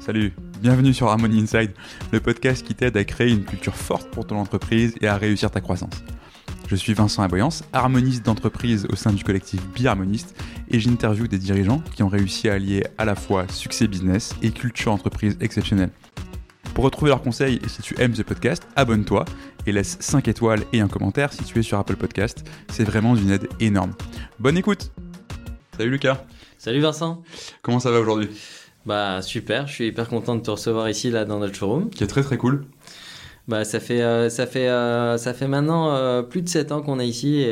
Salut, bienvenue sur Harmony Inside, le podcast qui t'aide à créer une culture forte pour ton entreprise et à réussir ta croissance. Je suis Vincent Aboyance, harmoniste d'entreprise au sein du collectif Biharmoniste et j'interviewe des dirigeants qui ont réussi à allier à la fois succès business et culture entreprise exceptionnelle. Pour retrouver leurs conseils et si tu aimes ce podcast, abonne-toi et laisse 5 étoiles et un commentaire si tu es sur Apple Podcast. C'est vraiment d'une aide énorme. Bonne écoute Salut Lucas Salut Vincent Comment ça va aujourd'hui? Bah super, je suis hyper content de te recevoir ici là dans notre showroom. Qui est très très cool. Bah ça fait euh, ça fait euh, ça fait maintenant euh, plus de 7 ans qu'on est ici et,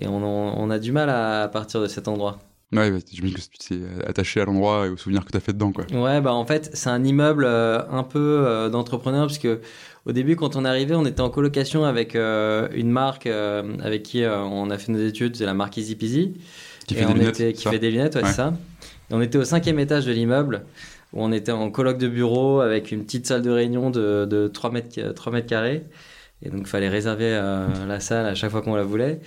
et on, on, a du mal à partir de cet endroit. Ouais, bah, je me dis que tu t'es attaché à l'endroit et aux souvenirs que tu as fait dedans quoi. Ouais, bah en fait, c'est un immeuble un peu d'entrepreneur parce que au début quand on est arrivé, on était en colocation avec une marque avec qui on a fait nos études, c'est la marque Easy Peasy. Qui fait des lunettes. qui fait des lunettes, ouais, c'est ça. On était au cinquième étage de l'immeuble où on était en colloque de bureau avec une petite salle de réunion de, de 3, mètres, 3 mètres carrés. Et donc, il fallait réserver euh, la salle à chaque fois qu'on la voulait.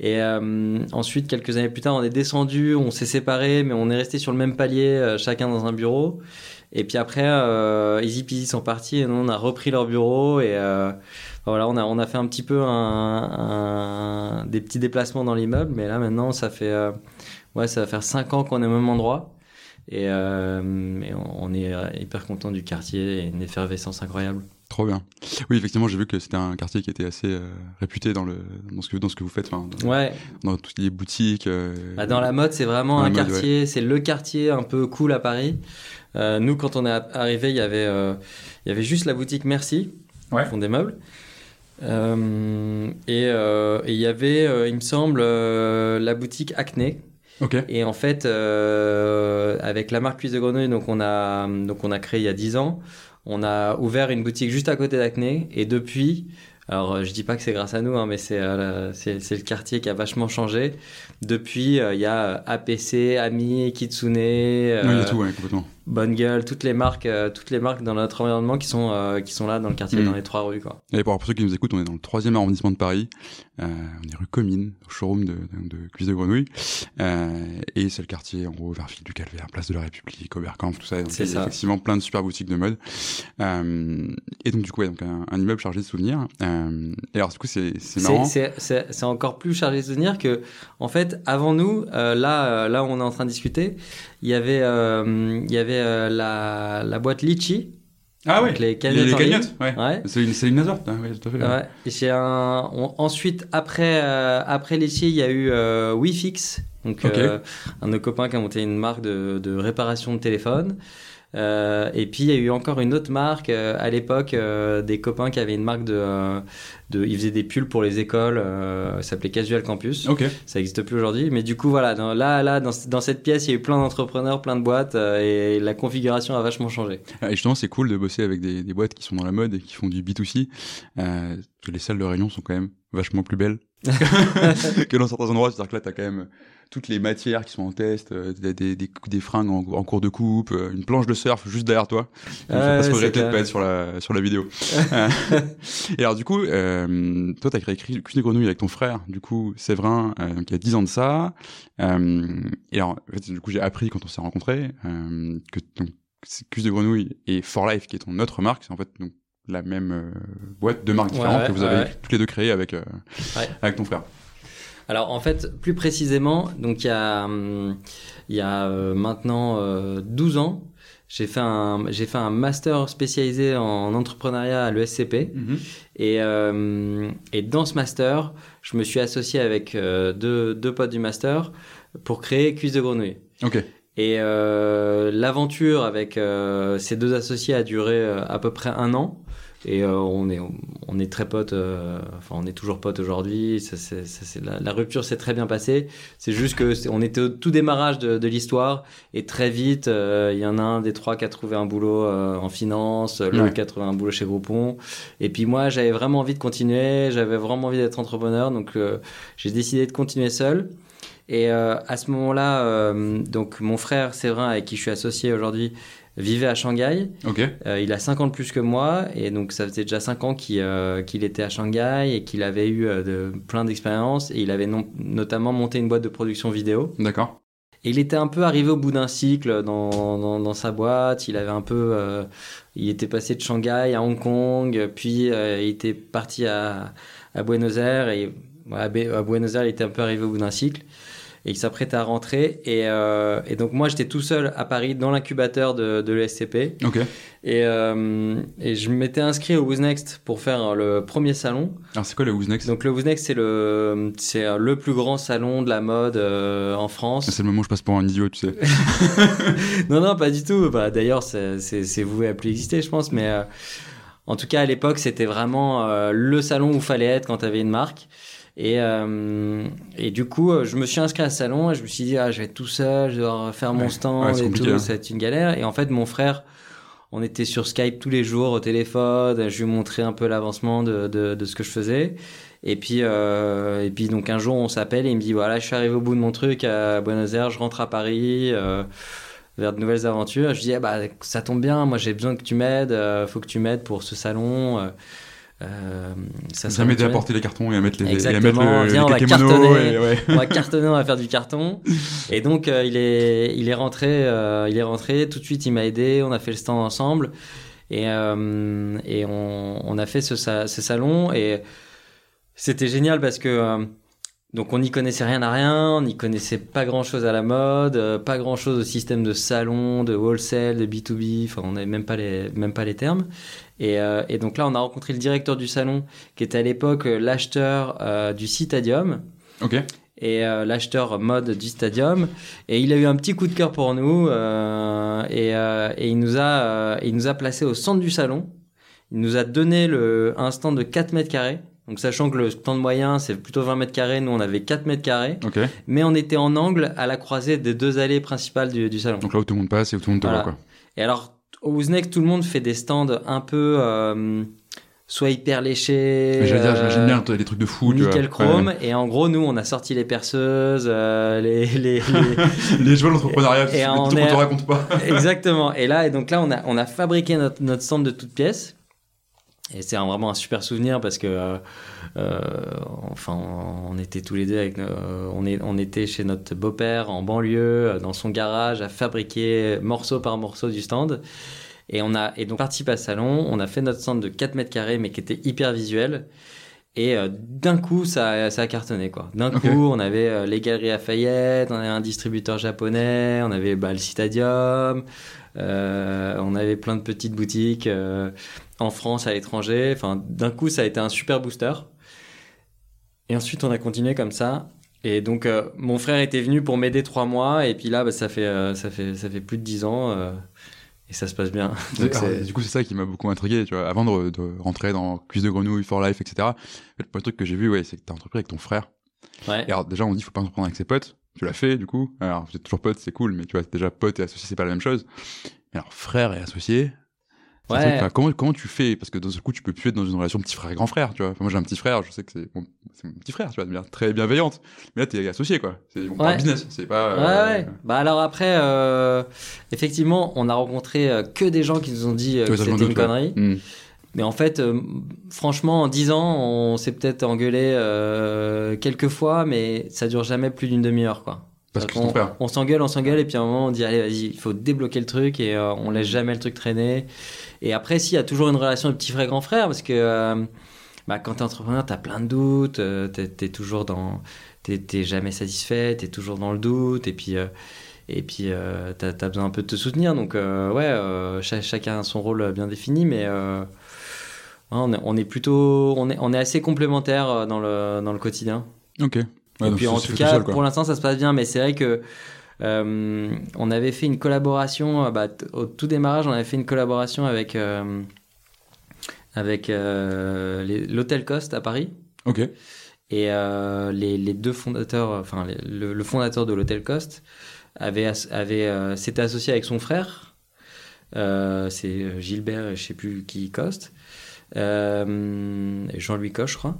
Et euh, ensuite, quelques années plus tard, on est descendu, on s'est séparés, mais on est resté sur le même palier, euh, chacun dans un bureau. Et puis après, Easy Peasy sont partis et nous, on a repris leur bureau. Et voilà, on a, on a fait un petit peu un, des petits déplacements dans l'immeuble. Mais là, maintenant, ça fait, ouais, ça va faire 5 ans qu'on est au même endroit. Et, euh, on est euh, hyper content du quartier et une effervescence incroyable. Trop bien. Oui, effectivement, j'ai vu que c'était un quartier qui était assez euh, réputé dans, le, dans, ce que, dans ce que vous faites, dans, ouais. dans toutes les boutiques. Bah, dans la mode, c'est vraiment un quartier, c'est le quartier un peu cool à Paris. nous, quand on est arrivé, il y avait, il y avait juste la boutique Merci, ouais. font des meubles. et il y avait, il me semble, la boutique Acné, et en fait, euh, avec la marque Cuisse de Grenouille, donc on a donc on a créé il y a 10 ans, on a ouvert une boutique juste à côté d'Acné et depuis alors, je dis pas que c'est grâce à nous, hein, mais c'est euh, c'est le quartier qui a vachement changé. Depuis, euh, il y a APC, Ami, Kitsune. Euh, il y a tout, ouais, complètement. Bonne gueule, toutes les marques, euh, toutes les marques dans notre environnement qui sont euh, qui sont là dans le quartier, mm. dans les trois rues quoi. Et pour, ceux qui nous écoutent, on est dans le troisième arrondissement de Paris. Euh, on est rue Comines, au showroom de, de, de cuisse de grenouille, et c'est le quartier en gros vers Ville du Calvaire, place de la République, Oberkampf, tout ça. C'est ça. Effectivement, plein de super boutiques de mode. et donc du coup, ouais, donc un, un, immeuble chargé de souvenirs. et alors du coup, c'est c'est marrant. C'est encore plus chargé de souvenirs que en fait avant nous, là là où on est en train de discuter, il y avait il y avait euh, la, la, boîte Litchi. Ah oui, les cagnottes. Les cagnottes, ouais. C'est une, une Azor, oui, tout à fait. Ouais. Et un, ensuite, après, euh, après Litchi, il y a eu euh, WeFix, donc euh, un de nos copains qui a monté une marque de, de réparation de téléphone. Euh, et puis il y a eu encore une autre marque euh, à l'époque, euh, des copains qui avaient une marque de, de, ils faisaient des pulls pour les écoles, ça s'appelait Casual Campus. Okay. Ça n'existe plus aujourd'hui, mais du coup voilà, dans, là là dans, dans, cette pièce il y a eu plein d'entrepreneurs, plein de boîtes et la configuration a vachement changé. Et justement c'est cool de bosser avec des, des, boîtes qui sont dans la mode et qui font du B2C. que les salles de réunion sont quand même vachement plus belles que dans certains endroits. C'est-à-dire que là t'as quand même toutes les matières qui sont en test, euh, des, des, des, fringues en, cours de coupe, euh, une planche de surf juste derrière toi. Je ouais, pas de pas être sur la, sur la vidéo. et alors du coup, euh, toi t'as créé Cuisse des grenouilles avec ton frère, du coup Séverin, euh, y a 10 ans de ça. Euh, et alors, en fait, du coup j'ai appris quand on s'est rencontrés que donc Cuisse de grenouille et For Life qui est ton autre marque, c'est en fait donc la même boîte, deux marques différentes ouais, que vous avez toutes les deux créées avec, avec ton frère. Alors en fait, plus précisément, donc il y a, hum, il y a euh, maintenant euh, 12 ans, j'ai fait un j'ai fait un master spécialisé en entrepreneuriat à l'ESCP mm-hmm. et euh, et dans ce master je me suis associé avec euh, deux deux potes du master pour créer Cuisse de grenouille. Ok. Et euh, l'aventure avec ces deux associés a duré à peu près un an. Et euh, on, est, on est très potes, euh, enfin on est toujours potes aujourd'hui. Ça, c'est, la, la, rupture s'est très bien passée. C'est juste que on était au tout démarrage de, de l'histoire et très vite, euh, il y en a un des trois qui a trouvé un boulot euh, en finance, l'autre ouais. qui a trouvé un boulot chez Groupon. Et puis moi, j'avais vraiment envie de continuer, j'avais vraiment envie d'être entrepreneur, donc euh, j'ai décidé de continuer seul. Et à ce moment-là, donc mon frère Séverin, avec qui je suis associé aujourd'hui, vivait à Shanghai. Okay. Euh, il a 5 ans de plus que moi et donc ça faisait déjà 5 ans qu'il euh, était à Shanghai et qu'il avait eu euh, de, plein d'expériences et il avait non, notamment monté une boîte de production vidéo. D'accord. Et il était un peu arrivé au bout d'un cycle dans, dans, dans, sa boîte. Il avait un peu, euh, il était passé de Shanghai à Hong Kong, puis euh, il était parti à, à Buenos Aires et à Buenos Aires, il était un peu arrivé au bout d'un cycle et il s'apprêtait à rentrer. Et, euh, et, donc moi, j'étais tout seul à Paris dans l'incubateur de, de l'ESCP. Ok. Et, euh, et je m'étais inscrit au Who's Next pour faire le premier salon. Alors c'est quoi le Who's Next Donc le Who's Next, c'est le, c'est le plus grand salon de la mode euh, en France. C'est le moment où je passe pour un idiot, tu sais. non, non, pas du tout. Bah, D'ailleurs, c'est voué à plus exister, je pense. Mais en tout cas, à l'époque, c'était vraiment le salon où fallait être quand tu avais une marque. Et, euh, et du coup, euh, je me suis inscrit à ce salon et je me suis dit, ah, je vais être tout seul, je dois faire mon stand ouais, et tout, hein. c'est une galère. Et en fait, mon frère, on était sur Skype tous les jours au téléphone, je lui montrais un peu l'avancement de, de, de, ce que je faisais. Et puis, euh, et puis donc un jour, on s'appelle et il me dit, voilà, je suis arrivé au bout de mon truc à Buenos Aires, je rentre à Paris. Euh, vers de nouvelles aventures. Je dis, ah bah, ça tombe bien, moi j'ai besoin que tu m'aides, euh, faut que tu m'aides pour ce salon. Euh, ça, ça m'aider à porter les cartons et à mettre les, Exactement. Et à mettre le, Viens, les on va cartonner, ouais. on va cartonner, on va faire du carton. Et donc euh, il est, il est rentré, euh, il est rentré. Tout de suite, il m'a aidé. On a fait le stand ensemble et euh, et on, on, a fait ce, ce salon et c'était génial parce que donc on n'y connaissait rien à rien, on n'y connaissait pas grand chose à la mode, euh, pas grand chose au système de salon, de wholesale, de B2B, enfin on n'avait même pas les même pas les termes. Et, euh, et, donc là on a rencontré le directeur du salon qui était à l'époque l'acheteur euh, du Citadium. Ok. Et l'acheteur mode du Stadium et il a eu un petit coup de cœur pour nous et, et, il nous a il nous a placé au centre du salon. Il nous a donné le un stand de 4 mètres carrés donc sachant que le stand moyen c'est plutôt 20 mètres carrés, nous on avait 4 mètres carrés. Okay. Mais on était en angle à la croisée des deux allées principales du, du salon. Donc là où tout le monde passe et où tout le monde te voilà. voit quoi. Et alors au Woozneck tout le monde fait des stands un peu euh, soit hyper léchés. J'allais dire, j'imagine bien les trucs de fou. Nickel chrome. Ouais. Et en gros nous on a sorti les perceuses, euh, les les les, les joies de l'entrepreneuriat. Tout on qu'on est- te raconte pas. Exactement. Et là, et donc là, on a, on a fabriqué notre, notre stand de toutes pièces. Et c'est vraiment un super souvenir parce que, euh, euh, enfin, on était tous les deux avec, euh, on, est, on était chez notre beau-père en banlieue, euh, dans son garage, à fabriquer morceau par morceau du stand. Et on a, et donc, participé à ce salon, on a fait notre stand de 4 mètres carrés, mais qui était hyper visuel. Et euh, d'un coup, ça, ça a cartonné, quoi. D'un coup, on avait euh, les Galeries Lafayette, on avait un distributeur japonais, on avait bah, le Citadium, euh, on avait plein de petites boutiques euh, en France, à l'étranger. Enfin, d'un coup, ça a été un super booster. Et ensuite, on a continué comme ça. Et donc, euh, mon frère était venu pour m'aider trois mois. Et puis là, bah, ça, fait, euh, ça, fait, ça fait plus de dix ans. euh, et ça se passe bien. Donc, Alors, c'est- du coup, c'est ça qui m'a beaucoup intrigué, tu vois. Avant de, de rentrer dans Cuisse de grenouille, For Life, etc. Le premier truc que j'ai vu, ouais, c'est que t'as entrepris avec ton frère. ouais. Et alors, déjà, on dit, faut pas entreprendre avec ses potes. Tu l'as fait, du coup. Alors, vous êtes toujours potes, c'est cool, mais tu vois, déjà, pote et associé, c'est pas la même chose. Mais alors, frère et associé. C'est un Ouais. truc, enfin, comment, comment tu fais? Parce que d'un seul coup, tu peux plus être dans une relation petit frère et grand frère, tu vois. Enfin, moi, j'ai un petit frère, je sais que c'est mon, c'est mon petit frère, tu vois, de manière très bienveillante. Mais là, t'es associé, quoi. C'est, on parle Ouais. business, c'est pas. Ouais, euh, ouais. Bah alors après, euh, effectivement, on a rencontré euh, que des gens qui nous ont dit euh, que c'était une connerie. Hmm. Mais en fait, euh, franchement, en 10 ans, on s'est peut-être engueulé euh, quelques fois, mais ça dure jamais plus d'une demi-heure, quoi. Parce que c'est on, ton frère. on s'engueule, on s'engueule, et puis à un moment, on dit allez, vas-y, il faut débloquer le truc, et euh, on laisse jamais le truc traîner. Et après, si, il y a toujours une relation de petit frère grand frère, parce que euh, bah, quand t'es entrepreneur, t'as plein de doutes, euh, t'es, toujours dans, t'es, jamais satisfait, t'es toujours dans le doute, et puis. euh, et puis, euh, t'as as besoin un peu de te soutenir. Donc, euh, ouais, euh, cha- chacun a son rôle bien défini, mais euh, on, est, on est plutôt. On est, on est assez complémentaires euh, dans le, dans le quotidien. Ok. Ouais, et puis, en tout cas, seul, pour l'instant, ça se passe bien, mais c'est vrai que. euh, on avait fait une collaboration, euh, bah, au tout démarrage, on avait fait une collaboration avec, euh, avec euh, l'Hôtel Cost à Paris. Ok. Et les, les deux fondateurs, enfin les- le, le fondateur de l'hôtel Cost avait, avait s'était associé avec son frère. C'est Gilbert, et je sais plus qui Coste, Jean-Louis Coche, je crois.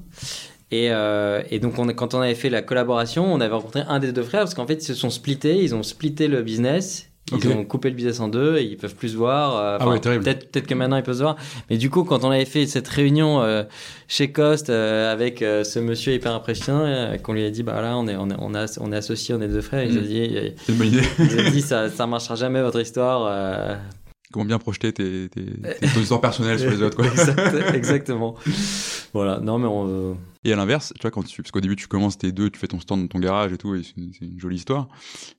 Et, euh, et donc on, quand on avait fait la collaboration, on avait rencontré un des deux frères parce qu'en fait ils se sont splittés, ils ont splitté le business Ils ont coupé le business en deux et ils peuvent plus se voir. euh, Ah ouais, terrible. Peut-être que maintenant ils peuvent se voir. Mais du coup, quand on avait fait cette réunion euh, chez Cost avec ce monsieur hyper impressionnant, qu'on lui a dit bah là on est on est on, a, on est associés, on est deux frères, il nous a Mm. dit il a dit ça ça marchera jamais votre histoire. Comment bien projeter tes, tes, tes, ton histoire personnelle sur les autres, quoi. Exact- exactement. voilà. Non mais on. euh, Et à l'inverse, tu vois, quand tu, parce qu'au début, tu commences tes deux, tu fais ton stand dans ton garage et tout, et c'est une, jolie histoire.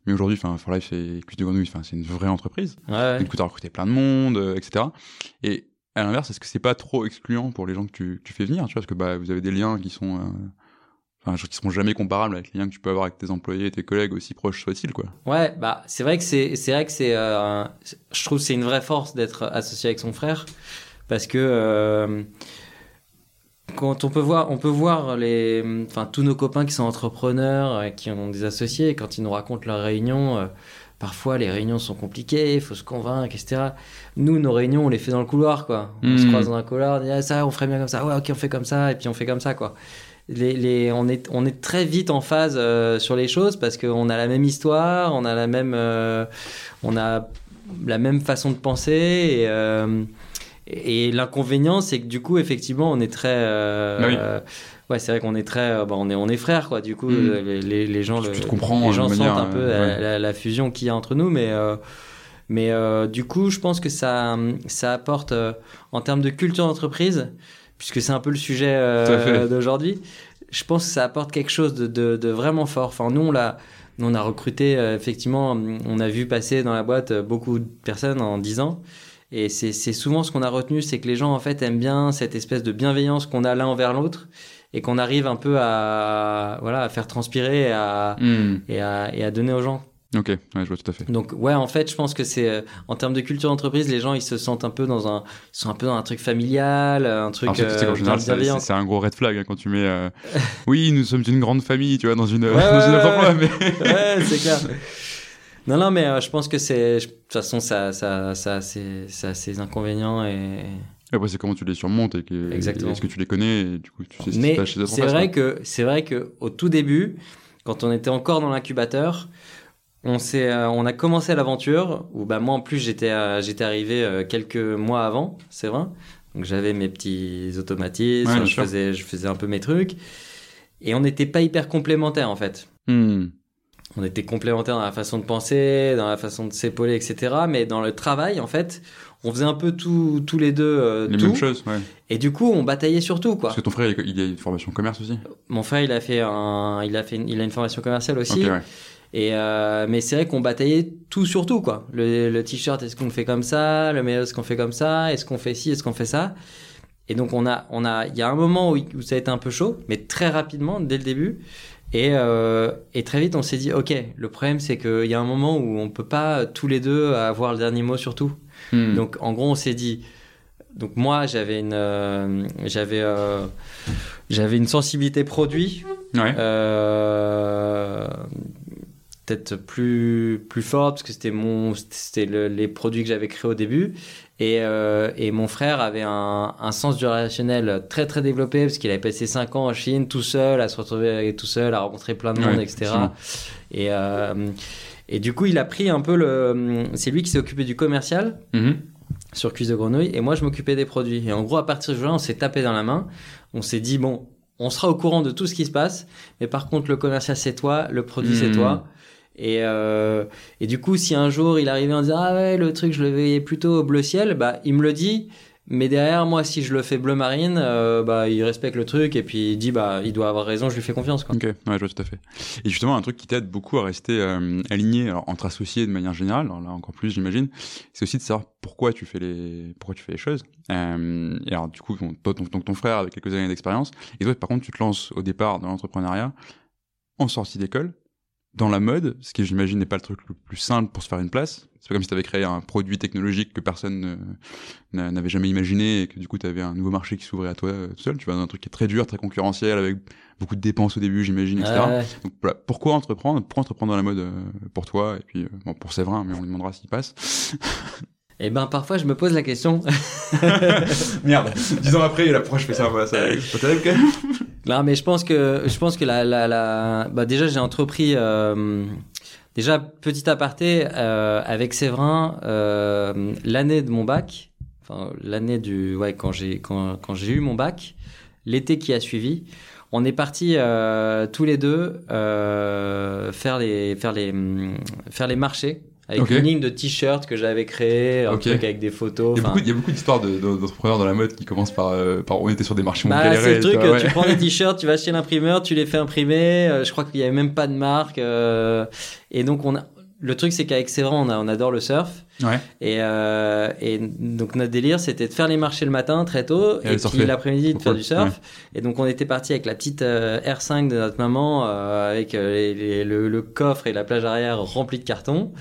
Mais aujourd'hui, enfin, For Life, c'est Cuisse de Grenouille, enfin, c'est une vraie entreprise. ouais. Du coup, t'as recruté plein de monde, euh, etc. Et à l'inverse, est-ce que c'est pas trop excluant pour les gens que tu, que tu fais venir, tu vois, parce que bah, vous avez des liens qui sont, euh, enfin, qui seront jamais comparables avec les liens que tu peux avoir avec tes employés et tes collègues, aussi proches soient-ils, quoi. Ouais, bah c'est vrai que c'est c'est vrai que c'est euh, je trouve que c'est une vraie force d'être associé avec son frère parce que euh, quand on peut voir on peut voir les enfin tous nos copains qui sont entrepreneurs euh, qui ont des associés quand ils nous racontent leurs réunions euh, parfois les réunions sont compliquées il faut se convaincre etc nous nos réunions on les fait dans le couloir quoi on se Mhm. croise dans un couloir on dit ah, ça on ferait bien comme ça ouais ok on fait comme ça et puis on fait comme ça quoi les, les, on, est, on est très vite en phase euh, sur les choses parce qu'on a la même histoire, on a la même, euh, on a la même façon de penser. Et, euh, et l'inconvénient, c'est que du coup, effectivement, on est très. Bah oui. ouais, c'est vrai qu'on est très. bah, on, est, on est frères, quoi. Du coup, euh, les, les, les gens, le- tu te comprends, les gens sentent un peu la, ouais. la- la fusion qu'il y a entre nous, mais. mais du coup, je pense que ça, ça apporte, en termes de culture d'entreprise, puisque c'est un peu le sujet euh, d'aujourd'hui, je pense que ça apporte quelque chose de, de- de vraiment fort. Enfin, nous, on l'a, on a recruté, euh, effectivement, on a vu passer dans la boîte euh, beaucoup de personnes en 10 ans. Et c'est souvent ce qu'on a retenu, c'est que les gens, en fait, aiment bien cette espèce de bienveillance qu'on a l'un envers l'autre et qu'on arrive un peu à, voilà, à faire transpirer et à, et à, et à donner aux gens. Ok, ouais, je vois tout à fait. Donc ouais, en fait, je pense que c'est euh, en termes de culture d'entreprise, les gens ils se sentent un peu dans un, ils sont un peu dans un truc familial, un truc Alors, c'est- c'est euh, qu'en général, c'est c'est un gros red flag hein, quand tu mets. euh, oui, nous sommes une grande famille, tu vois, dans une, Ouais, dans une ouais, mais. ouais, c'est clair. Non, non, mais euh, je pense que c'est, de toute façon, ça, ça, ça, a ses- ça ses inconvénients et. Après, c'est comment tu les surmontes et que. Est-ce que tu les connais et du coup, tu sais ce qui se Mais passe chez en c'est vrai quoi. que c'est vrai que au tout début, quand on était encore dans l'incubateur, on s'est, euh, on a commencé l'aventure où bah moi en plus j'étais, euh, j'étais arrivé euh, quelques mois avant, c'est vrai. Donc j'avais mes petits automatismes, Ouais, je sûr. faisais, je faisais un peu mes trucs, et on n'était pas hyper complémentaires en fait. Hmm. On était complémentaires dans la façon de penser, dans la façon de s'épauler, etc. Mais dans le travail, en fait, on faisait un peu tout, tous les deux Les tout. mêmes choses, ouais. Et du coup, on bataillait sur tout, quoi. Parce que ton frère, il a une formation commerce aussi? Mon frère, il a fait un, il a fait, une- il a une formation commerciale aussi. Ouais. Et euh, mais c'est vrai qu'on bataillait tout sur tout, quoi. Le, le t-shirt, est-ce qu'on le fait comme ça? Le maillot, est-ce qu'on fait comme ça? Est-ce qu'on fait ci? Est-ce qu'on fait ça? Et donc on a, on a, il y a un moment où, où ça a été un peu chaud, mais très rapidement dès le début. Et, euh, et très vite, on s'est dit, ok, le problème c'est qu'il y a un moment où on peut pas tous les deux avoir le dernier mot sur tout. Hmm. Donc en gros, on s'est dit. Donc moi, j'avais une, euh, j'avais, j'avais une sensibilité produit Ouais. euh, peut-être plus plus forte parce que c'était mon c'était le- les produits que j'avais créés au début et, euh, et mon frère avait un, un sens du relationnel très très développé parce qu'il avait passé 5 ans en Chine tout seul à se retrouver tout seul à rencontrer plein de monde Ouais, etc et euh, et du coup il a pris un peu le c'est lui qui s'est occupé du commercial Mhm. sur cuisse de grenouille et moi je m'occupais des produits. Et en gros, à partir de là, on s'est tapé dans la main. On s'est dit, bon, on sera au courant de tout ce qui se passe, mais par contre, le commercial, c'est toi, le produit, c'est Mhm. toi. Et, euh, et du coup, si un jour il arrivait en disant, ah ouais, le truc, je le voyais plutôt au bleu ciel, bah, il me le dit. Mais derrière, moi, si je le fais bleu marine, euh, bah, il respecte le truc et puis il dit, bah, il doit avoir raison, je lui fais confiance, quoi. Ok, ouais, je vois tout à fait. Et justement, un truc qui t'aide beaucoup à rester euh, aligné alors, entre associés de manière générale, là encore plus, j'imagine, c'est aussi de savoir pourquoi tu fais les, pourquoi tu fais les choses. Et alors, du coup, ton, ton, ton frère avec quelques années d'expérience, et toi, par contre, tu te lances au départ dans l'entrepreneuriat en sortie d'école, dans la mode, ce qui, j'imagine, n'est pas le truc le plus simple pour se faire une place. C'est pas comme si tu avais créé un produit technologique que personne euh, n'a- n'avait jamais imaginé et que du coup, tu avais un nouveau marché qui s'ouvrait à toi euh, tout seul. Tu vas dans un truc qui est très dur, très concurrentiel, avec beaucoup de dépenses au début, j'imagine, etc. Ouais, ouais. Donc voilà, pourquoi entreprendre? Pourquoi entreprendre dans la mode euh, pour toi? Et puis, bon, pour Séverin, mais on lui demandera s'il passe. Et ben, parfois, je me pose la question. Merde Dix ans après, l'approche fait ça, ça c'est pas terrible quand même? Non, mais je pense que je pense que la, la, la... Bah, déjà j'ai entrepris euh, déjà petit aparté euh, avec Séverin, euh, l'année de mon bac, enfin l'année du ouais quand j'ai quand, quand j'ai eu mon bac, l'été qui a suivi, on est parti euh, tous les deux euh, faire les faire les faire les marchés avec une ligne de t-shirts que j'avais créé, un truc avec des photos. Il y a beaucoup, d'histoires de- de- d'entrepreneurs dans la mode qui commencent par, euh, par on était sur des marchés, on Bah, c'est le truc, tu vois, ouais. tu prends des t-shirts, tu vas chez l'imprimeur, tu les fais imprimer. euh, je crois qu'il y avait même pas de marque. euh, et donc on a, le truc c'est qu'avec Séverin, on, a, on adore le surf. Ouais. Et, euh, et donc notre délire, c'était de faire les marchés le matin très tôt Et et, puis l'après-midi de faire du surf. Et donc on était parti avec la petite euh, R5 de notre maman euh, avec euh, les- les- le, le coffre et la plage arrière remplie de cartons.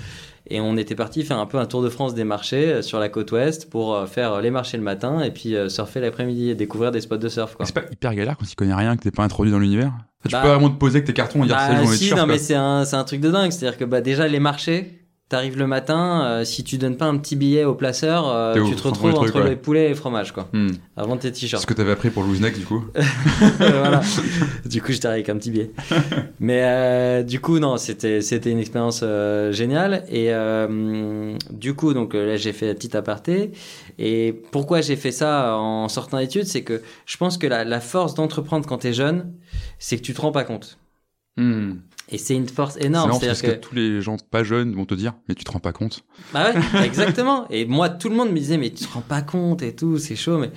Et on était parti faire un peu un tour de France des marchés euh, sur la côte ouest pour euh, faire les marchés le matin et puis euh, surfer l'après-midi et découvrir des spots de surf. Quoi. C'est pas hyper galère quand tu connais rien, que t'es pas introduit dans l'univers? Tu Bah- peux vraiment te poser avec tes cartons et dire Bah, c'est si, non, mais c'est un, c'est un truc de dingue. C'est-à-dire que bah, déjà, les marchés, t'arrives le matin, euh, si tu donnes pas un petit billet au placeur, euh, tu te retrouves le entre ouais. les poulets et les fromages, quoi, Hmm. avant tes C'est t-shirts. ce que t'avais appris pour le loose neck, du coup. voilà. Du coup, j'étais avec un petit billet. Mais euh, du coup, non, c'était c'était une expérience géniale. Et du coup, donc là, j'ai fait la petite aparté. Et pourquoi j'ai fait ça en sortant d'études, c'est que je pense que la, la force d'entreprendre quand t'es jeune, c'est que tu te rends pas compte. Hmm. Et c'est une force C'est énorme. marrant parce que... que tous les gens pas jeunes vont te dire, mais tu te rends pas compte? Bah ouais, exactement. Et moi, tout le monde me disait, mais tu te rends pas compte et tout, c'est chaud. Mais,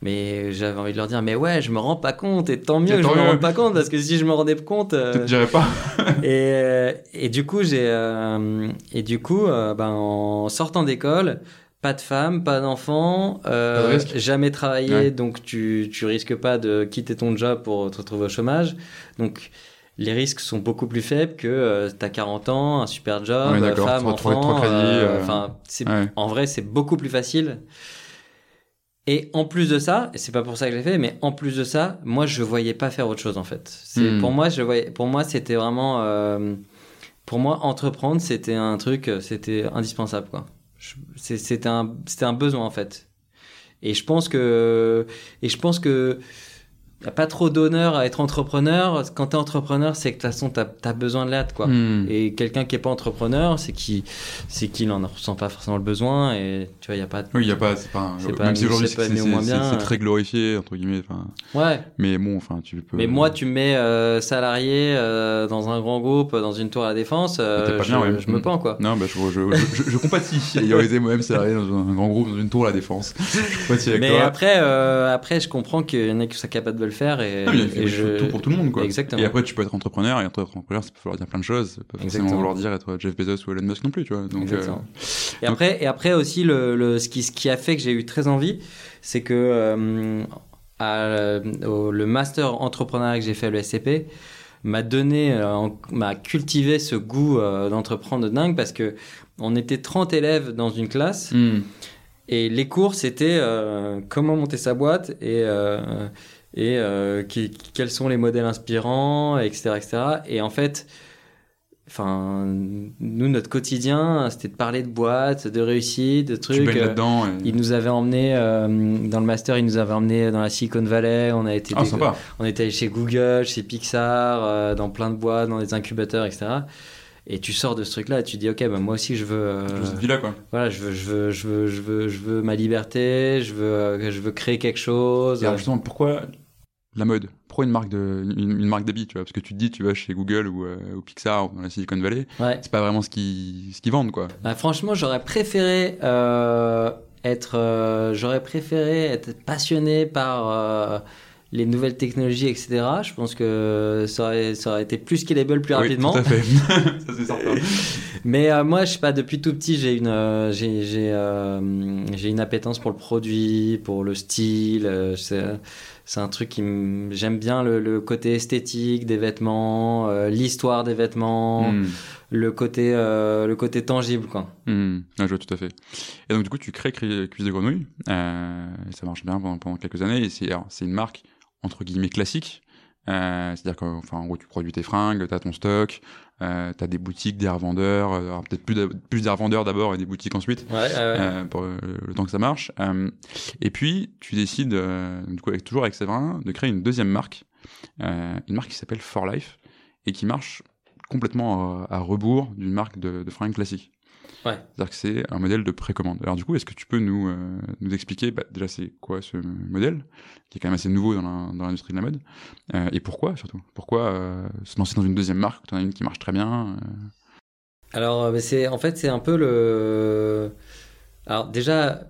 mais j'avais envie de leur dire, mais ouais, je me rends pas compte. Et tant mieux que je me rende pas compte, parce que si je me rendais compte. euh, Je te dirais pas. et, euh, et du coup, j'ai. euh, et du coup, euh, ben, en sortant d'école, pas de femme, pas d'enfant, euh, jamais travaillé, Ouais. donc tu, tu risques pas de quitter ton job pour te retrouver au chômage. Donc. Les risques sont beaucoup plus faibles que euh, t'as 40 ans, un super job, Ouais, femme, enfant. euh, euh, Enfin, Ouais. en vrai, c'est beaucoup plus facile. Et en plus de ça, et c'est pas pour ça que je l'ai fait, mais en plus de ça, moi, je voyais pas faire autre chose en fait. C'est Hmm. pour moi, je voyais, pour moi, c'était vraiment, euh, pour moi, entreprendre, c'était un truc, euh, c'était indispensable quoi. C'était un, c'était un besoin en fait. Et je pense que, et je pense que y a pas trop d'honneur à être entrepreneur. Quand t'es entrepreneur, c'est que de toute façon, t'as as besoin de l'aide quoi. Hmm. Et quelqu'un qui est pas entrepreneur, c'est qu'il c'est qu'il en ressent pas forcément le besoin et tu vois, il y a pas. Oui, il y a pas, c'est pas, C'est même pas si aujourd'hui c'est pas c'est très glorifié entre guillemets. Ouais. Mais bon, enfin, tu peux. Mais moi, tu me mets euh, salarié euh, dans un grand groupe, dans une tour à la défense, euh, pas je, bien, ouais. je me Mm. pends quoi. Non, bah, je, je, je, je, compatis. Ayant été moi-même salarié dans un grand groupe, dans une tour à la défense. Mais toi. après, euh, après, je comprends qu'il y en a qui sont capables de le faire et, il y a- et il faut je... tout pour tout le monde, quoi. Exactement. Et après, tu peux être entrepreneur, et être entrepreneur, ça peut vouloir dire plein de choses. Ça peut pas forcément vouloir dire être Jeff Bezos ou Elon Musk non plus, tu vois. Donc, Exactement. euh, Et après, et après aussi, le, le, ce, qui, ce qui a fait que j'ai eu très envie, c'est que euh, à, au- le master entrepreneuriat que j'ai fait à l'ESCP m'a donné, euh, m'a cultivé ce goût euh, d'entreprendre de dingue parce que on était 30 élèves dans une classe hmm. et les cours c'était euh, comment monter sa boîte et euh, et euh, qui- quels sont les modèles inspirants, etc., etc. Et en fait, enfin, nous notre quotidien c'était de parler de boîtes, de réussite, de tu trucs. baignes euh, là-dedans. et- il nous avait emmené euh, dans le master, il nous avait emmené dans la Silicon Valley. On a été, Ah, sympa. on était allé chez Google, chez Pixar, euh, dans plein de boîtes, dans des incubateurs, etc. Et tu sors de ce truc-là et tu dis, ok, bah, moi aussi je veux, euh, Je veux cette vie-là, quoi. voilà, je veux, je veux, je veux, je veux, je veux ma liberté, je veux, je veux créer quelque chose. Et alors, justement, pourquoi la mode Pourquoi une marque de, une, une marque d'habits, tu vois Parce que tu te dis, tu vas chez Google ou, euh, ou Pixar ou dans la Silicon Valley, Ouais. c'est pas vraiment ce qu'ils ce qu'ils vendent, quoi. Bah, franchement, j'aurais préféré euh, être, euh, j'aurais préféré être passionné par les nouvelles technologies, etc. Je pense que ça aurait, ça aurait été plus scalable plus Oui, rapidement. tout à fait. ça, c'est certain. Mais euh, moi, je sais pas, depuis tout petit, j'ai une, euh, j'ai, j'ai, euh, j'ai une appétence pour le produit, pour le style. C'est un truc qui me- j'aime bien le, le côté esthétique des vêtements, euh, l'histoire des vêtements, Hmm. le côté, euh, le côté tangible, quoi. Hmm, ah, je vois tout à fait. Et donc du coup, tu crées Cuisse de Grenouille, euh, et ça marche bien pendant, pendant quelques années, et c'est une marque entre guillemets classique, euh, c'est-à-dire qu'enfin en gros tu produis tes fringues, t'as ton stock, euh, t'as des boutiques, des revendeurs, euh, peut-être plus, de- plus des revendeurs d'abord et des boutiques ensuite, Ouais, ouais, ouais. euh, pour euh, le temps que ça marche. Euh, et puis tu décides, euh, du coup avec, toujours avec Séverin, de créer une deuxième marque, euh, une marque qui s'appelle For Life et qui marche complètement à, à rebours d'une marque de, de fringues classique. Ouais. C'est-à-dire que c'est un modèle de précommande. Alors du coup, est-ce que tu peux nous, euh, nous expliquer bah, déjà c'est quoi ce modèle, qui est quand même assez nouveau dans l'industrie de la mode, euh, et pourquoi surtout? Pourquoi euh, se lancer dans une deuxième marque? Quand on a une qui marche très bien Alors, c'est en fait, c'est un peu le. Alors, déjà,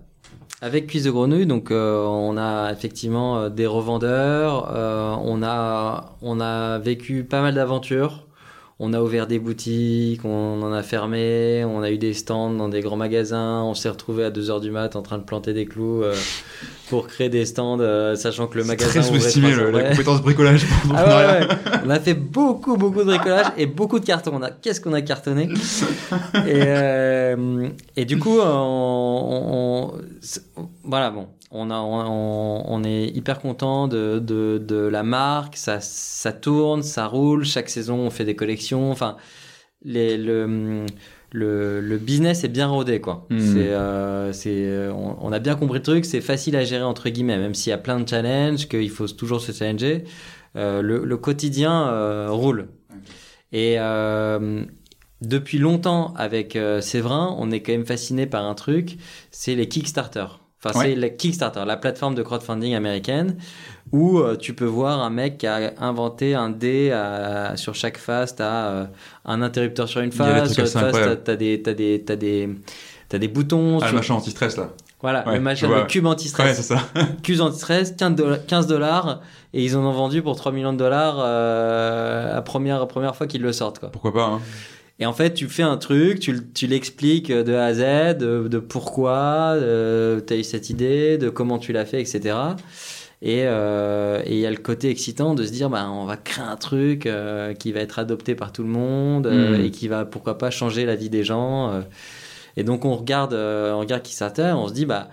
avec Cuisse de Grenouille, donc, euh, on a effectivement des revendeurs, euh, on, a, on a vécu pas mal d'aventures. On a ouvert des boutiques, on en a fermé, on a eu des stands dans des grands magasins, on s'est retrouvé à 2h du mat en train de planter des clous euh, pour créer des stands, euh, sachant que le magasin très sous-estimé la compétence bricolage. Ah l'entrepreneuriat. ouais, ouais. On a fait beaucoup, beaucoup de bricolage et beaucoup de cartons. On a, qu'est-ce qu'on a cartonné? Et, euh, et du coup, on, on- on- c'est- voilà, bon, on, a, on, on est hyper content de, de, de la marque. Ça, ça tourne, ça roule. Chaque saison, on fait des collections. Enfin, les, le, le, le business est bien rodé, quoi. Mhm. C'est, euh, c'est, euh, on, on a bien compris le truc. C'est facile à gérer entre guillemets, même s'il y a plein de challenges, qu'il faut toujours se challenger. Euh, le, le quotidien euh, roule. Et depuis longtemps, avec Séverin, on est quand même fasciné par un truc, c'est les Kickstarter. Enfin, Ouais. c'est la Kickstarter, la plateforme de crowdfunding américaine, où euh, tu peux voir un mec qui a inventé un dé à- sur chaque face, t'as euh, un interrupteur sur une face, sur l'autre face, t'as incroyables. t'as des, t'as des, t'as des, t'as des boutons. Ah, sur- le machin anti-stress là. Voilà, Ouais, le machin, le cube anti-stress. Ouais, c'est ça. Cuse anti-stress, 15 dollars- 15 dollars, et ils en ont vendu pour 3 millions de dollars euh, la première, première fois qu'ils le sortent. Quoi. Pourquoi pas hein. Et en fait, tu fais un truc, tu, tu l'expliques de A à Z, de, de pourquoi euh, tu as eu cette idée, de comment tu l'as fait, etc. Et euh, et il y a le côté excitant de se dire, bah, on va créer un truc euh, qui va être adopté par tout le monde euh, Mhm. et qui va, pourquoi pas, changer la vie des gens. Et donc, on regarde, on regarde on se dit, bah,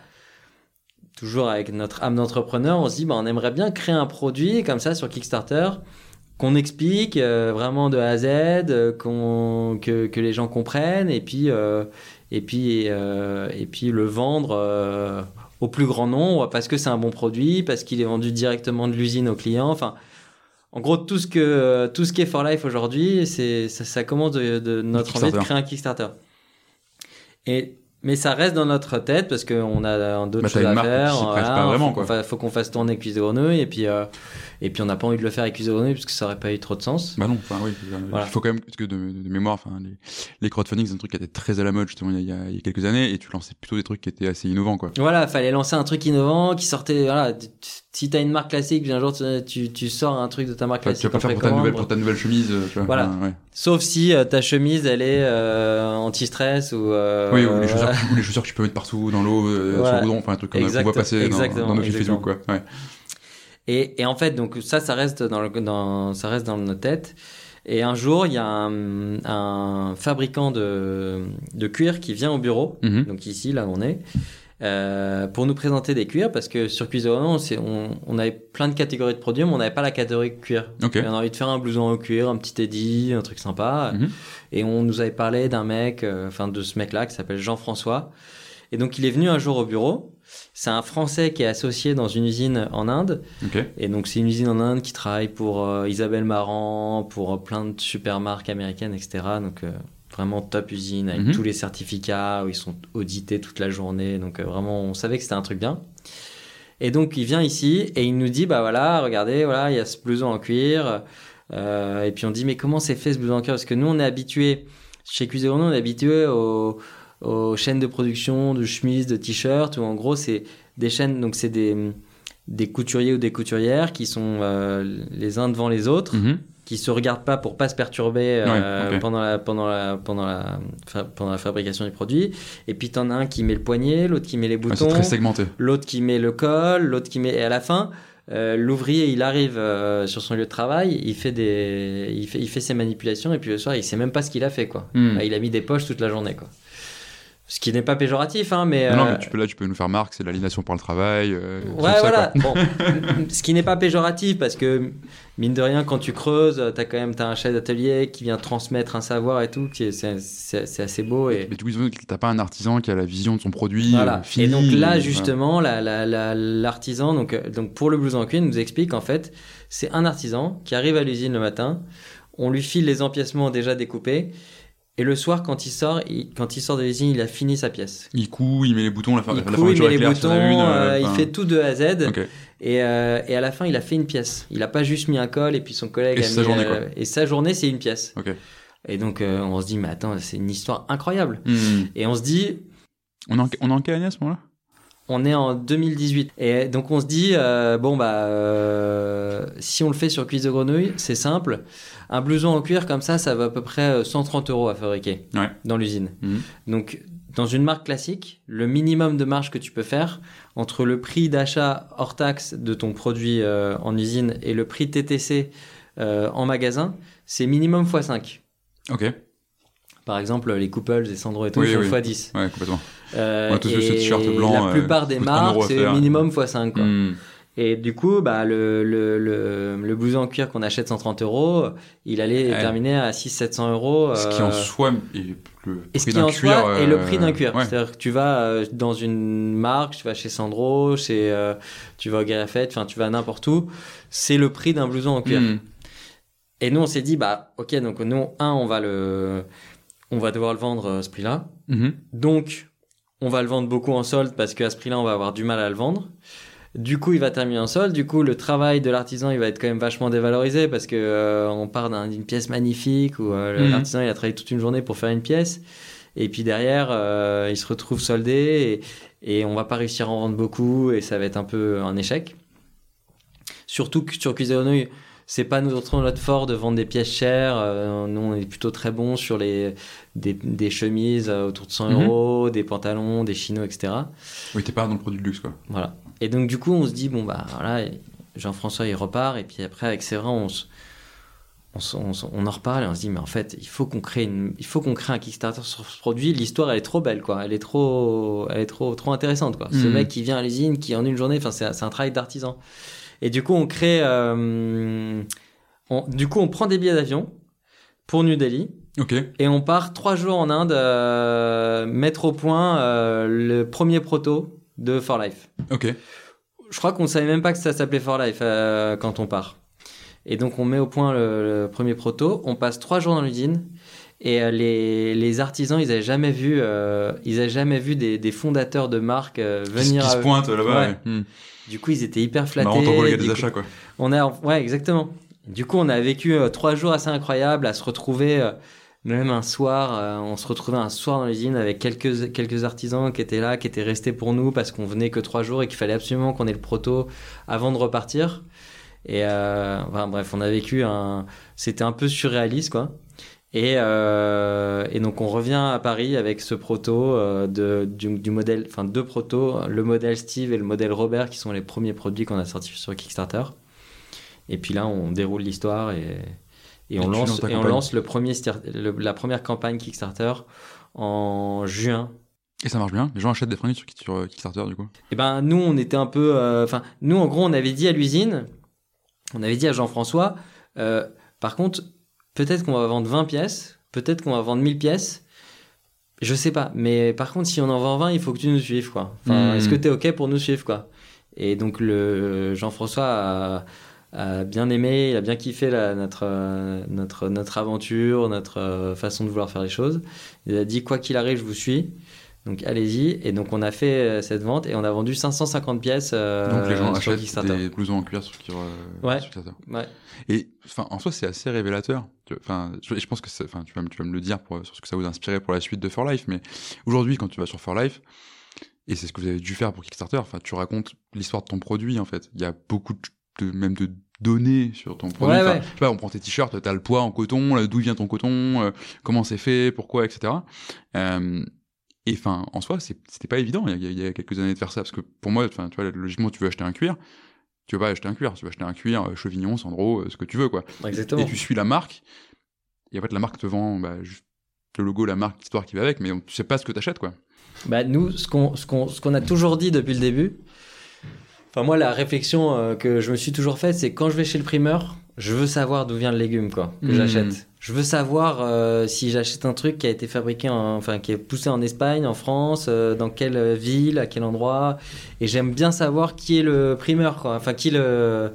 toujours avec notre âme d'entrepreneur, on se dit, bah, on aimerait bien créer un produit comme ça sur Kickstarter qu'on explique vraiment de A à Z, qu'on, que, que les gens comprennent, et puis, et puis, et puis le vendre au plus grand nombre parce que c'est un bon produit, parce qu'il est vendu directement de l'usine au client. Enfin, en gros, tout ce, que, tout ce qui est for life aujourd'hui, c'est, ça, ça commence de, de notre envie de créer un Kickstarter. Et, mais ça reste dans notre tête parce qu'on a d'autres Bah, choses à faire. faut vraiment, qu'on quoi. fa- faut qu'on fasse tourner Cuisse de Grenouille et puis, euh, et puis on n'a pas envie de le faire avec Cuisse de Grenouille parce que ça aurait pas eu trop de sens. Bah non, enfin oui. Voilà. Il faut quand même, parce que de, de mémoire, enfin, les, les crowdfunding, c'est un truc qui était très à la mode justement il y, a, il y a quelques années, et tu lançais plutôt des trucs qui étaient assez innovants, quoi. Voilà, fallait lancer un truc innovant qui sortait. Voilà, si t'as une marque classique, puis un jour tu, tu, tu sors un truc de ta marque Enfin, tu classique. vas pas faire pour ta nouvelle, pour ta nouvelle chemise, euh, tu vois. Voilà. Ouais. Sauf si euh, ta chemise elle est euh, anti-stress ou. euh, oui, ou les, chaussures, voilà. ou les chaussures que tu peux mettre partout dans l'eau, Voilà. sur le enfin un truc comme qu'on Exact- voit passer dans, dans nos. Facebook, quoi. Ouais. Et, et en fait, donc ça, ça reste dans, le, dans, ça reste dans nos têtes. Et un jour, il y a un, un fabricant de, de cuir qui vient au bureau, Mhm. donc ici, là où on est, euh, pour nous présenter des cuirs, parce que sur c'est- on, on avait plein de catégories de produits, mais on n'avait pas la catégorie cuir. On a envie de faire un blouson au cuir, un petit Eddie, un truc sympa. Mhm. Et on nous avait parlé d'un mec, euh, enfin de ce mec-là qui s'appelle Jean-François. Et donc il est venu un jour au bureau. C'est un Français qui est associé dans une usine en Inde. Et donc c'est une usine en Inde qui travaille pour euh, Isabelle Marant, pour euh, plein de super marques américaines, etc. Donc vraiment top usine avec Mhm. tous les certificats où ils sont audités toute la journée. Donc euh, vraiment on savait que c'était un truc bien. Et donc il vient ici et il nous dit bah voilà regardez voilà il y a ce blouson en cuir. Euh, et puis on dit mais comment c'est fait ce blouson en cuir? Parce que nous on est habitué chez Cuisine on est habitué aux, aux chaînes de production de chemises, de t-shirts où en gros c'est des chaînes donc c'est des des couturiers ou des couturières qui sont euh, les uns devant les autres, Mhm. Qui se regardent pas pour pas se perturber euh, Ouais, pendant la pendant la pendant la pendant la fabrication du produit. Et puis t'en as un qui met le poignet, l'autre qui met les Ouais, boutons, segmenté. l'autre qui met le col, l'autre qui met et à la fin. euh, L'ouvrier, il arrive euh, sur son lieu de travail, il fait des, il fait, il fait ses manipulations et puis le soir, il sait même pas ce qu'il a fait quoi. Hmm. Là, il a mis des poches toute la journée quoi. Ce qui n'est pas péjoratif, hein, mais. Non, non, euh, mais tu peux, là, tu peux nous faire marque, c'est l'aliénation par le travail. euh, Ouais, voilà. Bon, ce qui n'est pas péjoratif parce que mine de rien, quand tu creuses, t'as quand même t'as un chef d'atelier qui vient transmettre un savoir et tout, c'est assez beau et Mais du coup, t'as pas un artisan qui a la vision de son produit voilà. euh, fini, et donc là, justement, la- la- la- l'artisan, donc donc pour le blouson en cuir, nous explique en fait, c'est un artisan qui arrive à l'usine le matin. On lui file les empiècements déjà découpés. Et le soir, quand il sort, il- quand il sort de l'usine, il a fini sa pièce. Il coud, il met les boutons, la, Il la coud, il fermeture met les éclair, s'il y en a boutons, une, euh, il enfin, fait tout de A à Z. Et, euh, et à la fin, il a fait une pièce. Il a pas juste mis un col et puis son collègue Et a mis. sa journée, euh, et sa journée, c'est une pièce. Et donc, euh, on se dit, mais attends, c'est une histoire incroyable. Hmm. Et on se dit, On est en, on est en quelle année à ce moment-là? on est en 2018. Et donc, on se dit, euh, bon, bah, euh, si on le fait sur cuisse de grenouille, c'est simple. Un blouson en cuir comme ça, ça va à peu près euh, 130 euros à fabriquer Ouais. dans l'usine. Mhm. Donc, dans une marque classique, le minimum de marge que tu peux faire entre le prix d'achat hors taxe de ton produit euh, en usine et le prix TTC euh, en magasin, c'est minimum x5. Ok. Par exemple, les Couples et Sandro et tout Oui, sont oui. x10. Ouais, complètement. Euh, On a tous vu ce et t-shirt blanc, La euh, plupart des marques, c'est minimum x5. Quoi. Hmm. Et du coup, bah, le, le, le, le blouson en cuir qu'on achète 130 euros, il allait Ouais. terminer à 600-700 euros. Ce qui euh, en soi est le Et prix d'un en cuir. le euh, prix d'un cuir. ouais. C'est-à-dire que tu vas euh, dans une marque, tu vas chez Sandro, chez, euh, tu vas au Garafette, enfin tu vas n'importe où, c'est le prix d'un blouson en cuir. Hmm. Et nous on s'est dit bah ok donc nous un on va le, on va devoir le vendre euh, à ce prix-là. Mhm. Donc on va le vendre beaucoup en solde parce qu'à ce prix-là on va avoir du mal à le vendre. Du coup, il va terminer en solde. Du coup, le travail de l'artisan, il va être quand même vachement dévalorisé parce que euh, on part d'un- d'une pièce magnifique où euh, Mhm. l'artisan il a travaillé toute une journée pour faire une pièce. Et puis derrière, euh, il se retrouve soldé et, et on va pas réussir à en vendre beaucoup et ça va être un peu un échec. Surtout que sur Grenouille, c'est pas notre, notre fort de vendre des pièces chères. Euh, nous, on est plutôt très bon sur les, des, des chemises euh, autour de 100 Mhm. euros, des pantalons, des chinos, etc. Oui, t'es pas dans le produit de luxe, quoi. Voilà. Et donc, du coup, on se dit, bon, bah voilà, Jean-François, il repart. Et puis après, avec Séverin, on, on, on en reparle et on se dit, mais en fait, il faut qu'on crée, une, il faut qu'on crée un Kickstarter sur ce produit. L'histoire, elle est trop belle, quoi. Elle est trop, elle est trop, trop intéressante, quoi. Ce Mhm. mec qui vient à l'usine, qui en une journée, enfin, c'est un travail d'artisan. Et du coup, on crée, euh, on- du coup, on prend des billets d'avion pour New Delhi. Et on part trois jours en Inde euh, mettre au point euh, le premier proto de For Life. Ok. Je crois qu'on savait même pas que ça s'appelait For Life euh, quand on part. Et donc on met au point le, le premier proto. On passe trois jours dans l'usine et les, les artisans ils avaient jamais vu ils avaient jamais vu des, des fondateurs de marques Qui, venir. qui se à eux. pointe là-bas. Ouais. ouais. Hmm. Du coup ils étaient hyper flattés. Marrant, t'en vois le gars Du des coup- achats, quoi. on a, ouais, exactement. Du coup, on a vécu euh, trois jours assez incroyables à se retrouver, euh, même un soir, euh, on se retrouvait un soir dans l'usine avec quelques, quelques artisans qui étaient là, qui étaient restés pour nous parce qu'on venait que trois jours et qu'il fallait absolument qu'on ait le proto avant de repartir. Et euh, enfin, bref, on a vécu un, c'était un peu surréaliste, quoi. Et, euh, et donc on revient à Paris avec ce proto euh, de, du, du modèle, enfin deux protos, le modèle Steve et le modèle Robert qui sont les premiers produits qu'on a sortis sur Kickstarter. Et puis là, on déroule l'histoire et, et, Et on lance et on lance le premier le- la première campagne Kickstarter en juin. Et ça marche bien? Les gens achètent des fringues sur, euh, Kickstarter, du coup? Et ben nous, on était un peu, euh, enfin nous en gros, on avait dit à l'usine, on avait dit à Jean-François, euh, par contre, peut-être qu'on va vendre 20 pièces, peut-être qu'on va vendre 1000 pièces. Je sais pas, mais par contre, si on en vend 20, il faut que tu nous suives, quoi. Enfin, Hmm. est-ce que tu es OK pour nous suivre, quoi? Et donc, le Jean-François a, a bien aimé, il a bien kiffé la, notre, notre, notre aventure, notre euh, façon de vouloir faire les choses. Il a dit, quoi qu'il arrive, je vous suis. Donc, allez-y. Et donc, on a fait euh, cette vente et on a vendu 550 pièces euh, Donc les gens sur achètent des blousons en cuir sur, euh, Ouais. sur Kickstarter. Ouais. Et enfin, en soi, c'est assez révélateur. Enfin, je, je pense que enfin, tu vas, me- tu vas me le dire pour, sur ce que ça vous a inspiré pour la suite de For Life. Mais aujourd'hui, quand tu vas sur For Life, et c'est ce que vous avez dû faire pour Kickstarter, enfin, tu racontes l'histoire de ton produit. En fait, il y a beaucoup de, même de données sur ton produit. Ouais, Enfin, ouais. Je sais pas, on prend tes t-shirts, t'as le poids en coton, d'où vient ton coton, euh, comment c'est fait, pourquoi, etc. Euh, et enfin, en soi, c'était pas évident il y, a, il y a quelques années de faire ça, parce que pour moi, enfin, tu vois, logiquement, tu veux acheter un cuir, tu vas pas acheter un cuir, tu vas acheter un cuir, euh, chevignon, Sandro, euh, ce que tu veux, quoi. Exactement. Et tu suis la marque, et en fait, la marque te vend bah, juste le logo, la marque, l'histoire qui va avec, mais on- tu sais pas ce que t'achètes, quoi. Bah, nous, ce qu'on a toujours dit depuis le début, enfin moi la réflexion euh, que je me suis toujours faite, c'est quand je vais chez le primeur, je veux savoir d'où vient le légume quoi que Mhm. j'achète. Je veux savoir euh, si j'achète un truc qui a été fabriqué, en, enfin qui est poussé en Espagne, en France, euh, dans quelle ville, à quel endroit. Et j'aime bien savoir qui est le primeur quoi, enfin qui le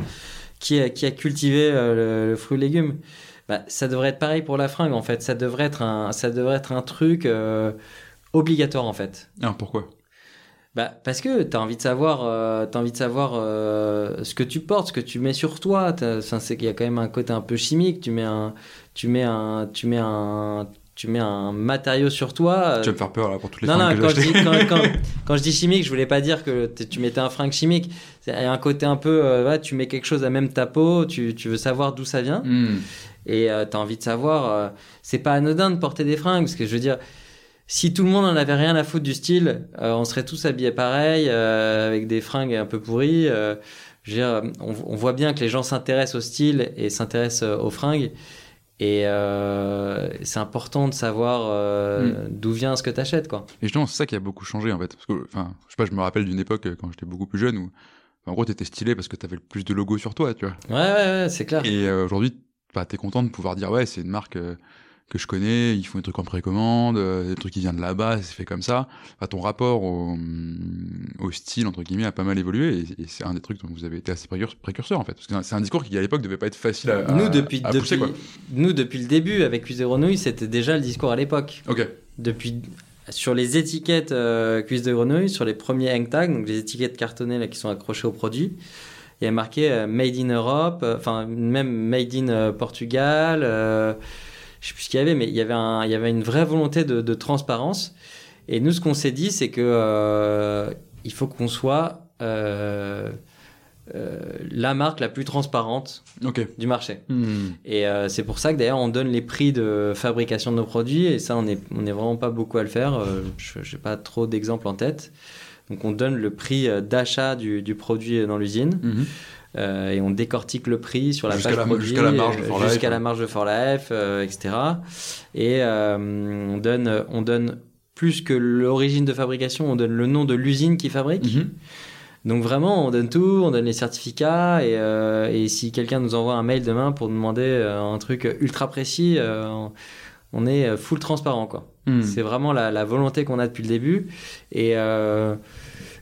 qui a, qui a cultivé euh, le, le fruit et légume. bah, ça devrait être pareil pour la fringue en fait. Ça devrait être un, ça devrait être un truc euh, obligatoire en fait. Ah, pourquoi? Bah, parce que tu as envie de savoir, euh, as envie de savoir euh, ce que tu portes, ce que tu mets sur toi. C'est qu'il y a quand même un côté un peu chimique. Tu mets un, tu mets un, tu mets un, tu mets un matériau sur toi. Tu vas me faire peur là pour toutes les non, non, que quand, je dis, quand, quand, quand, je dis chimique, je voulais pas dire que tu mettais un fringue chimique. Il y a un côté un peu, euh, ouais, tu mets quelque chose à même ta peau, tu, tu veux savoir d'où ça vient. Hmm. Et tu as envie de savoir. c'est pas anodin de porter des fringues, parce que je veux dire si tout le monde en avait rien à foutre du style, euh, on serait tous habillés pareil, euh, avec des fringues un peu pourries. Euh, je veux dire, on, on, voit bien que les gens s'intéressent au style et s'intéressent aux fringues. Et c'est important de savoir mm. d'où vient ce que tu achètes. Quoi. Et justement, c'est ça qui a beaucoup changé en fait. Parce que, enfin, je sais pas, je me rappelle d'une époque quand j'étais beaucoup plus jeune où, en gros, t'étais stylé parce que t'avais le plus de logos sur toi, tu vois. Ouais, ouais, ouais c'est clair. Et aujourd'hui, bah, t'es content de pouvoir dire, ouais, c'est une marque que je connais, ils font des trucs en précommande, euh, des trucs qui viennent de là-bas, c'est fait comme ça. Enfin, ton rapport au, mm, au, style, entre guillemets, a pas mal évolué et, c'est un des trucs dont vous avez été assez précurseur en fait. Parce que c'est un discours qui à l'époque devait pas être facile à, nous, depuis, à depuis, quoi. Nous, depuis le début, avec Cuisse de Grenouille, c'était déjà le discours à l'époque. Ok. Depuis, sur les étiquettes euh, Cuisse de Grenouille, sur les premiers hang tags, donc les étiquettes cartonnées là, qui sont accrochées au produit, il y a marqué euh, Made in Europe, euh, enfin même Made in Portugal je sais plus ce qu'il y avait, mais il y avait, un, il y avait une vraie volonté de, de transparence. Et nous, ce qu'on s'est dit, c'est que euh, il faut qu'on soit euh, euh, la marque la plus transparente okay. du marché. Hmm. Et c'est pour ça que d'ailleurs on donne les prix de fabrication de nos produits. Et ça, on n'est on est vraiment pas beaucoup à le faire. Je n'ai pas trop d'exemples en tête. Donc on donne le prix d'achat du, du, produit dans l'usine. Hmm. Euh, et on décortique le prix sur la jusqu'à page la, produit, jusqu'à la marge de For jusqu'à la marge de For Life, euh, etc. Et euh, on donne, on donne plus que l'origine de fabrication, on donne le nom de l'usine qui fabrique. Mhm. Donc vraiment, on donne tout, on donne les certificats et, euh, et si quelqu'un nous envoie un mail demain pour demander un truc ultra précis, on est full transparent quoi. Hmm. C'est vraiment la, la volonté qu'on a depuis le début et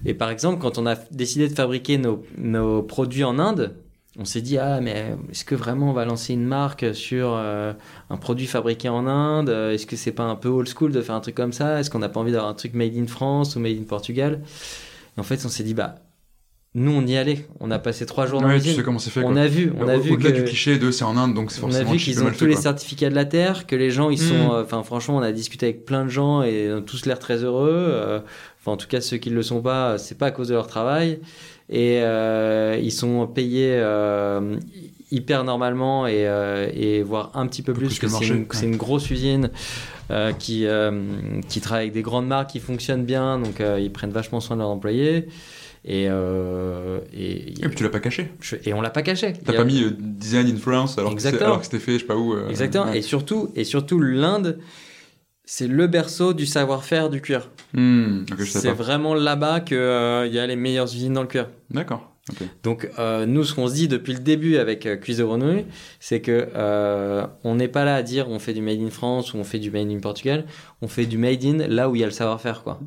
et par exemple, quand on a décidé de fabriquer nos, produits en Inde, on s'est dit ah mais est-ce que vraiment on va lancer une marque sur euh, un produit fabriqué en Inde? Est-ce que c'est pas un peu old school de faire un truc comme ça? Est-ce qu'on n'a pas envie d'avoir un truc made in France ou made in Portugal? Et en fait, on s'est dit bah nous on y allait. On a passé trois jours dans Ouais, tu sais comment c'est fait. On a vu, on a Au- vu Au-delà que du cliché de c'est en Inde, donc c'est on a forcément vu qu'ils ont tous fait, les certificats de la terre, que les gens ils sont, euh, enfin franchement on a discuté avec plein de gens et ils ont tous l'air très heureux. euh, Enfin en tout cas ceux qui ne le sont pas, c'est pas à cause de leur travail. Et euh, ils sont payés euh, hyper normalement et, euh, et voire un petit peu plus plus que c'est une, grosse usine euh, qui euh, qui travaille avec des grandes marques qui fonctionnent bien. Donc euh, ils prennent vachement soin de leurs employés et euh, et, Et puis tu l'as pas caché. je- et on l'a pas caché. T'as Il a- pas mis euh, design in France alors que Exactement. c'était fait, je sais pas où. euh, Exactement. ouais. Et surtout, et surtout l'Inde, c'est le berceau du savoir-faire du cuir. Hmm, C'est vraiment là-bas qu'il y a les meilleures usines dans le cuir. D'accord. Donc euh, nous, ce qu'on se dit depuis le début avec euh, Cuisse de Grenouille, c'est que euh, on n'est pas là à dire on fait du made in France ou on fait du made in Portugal. On fait du made in là où il y a le savoir-faire, quoi.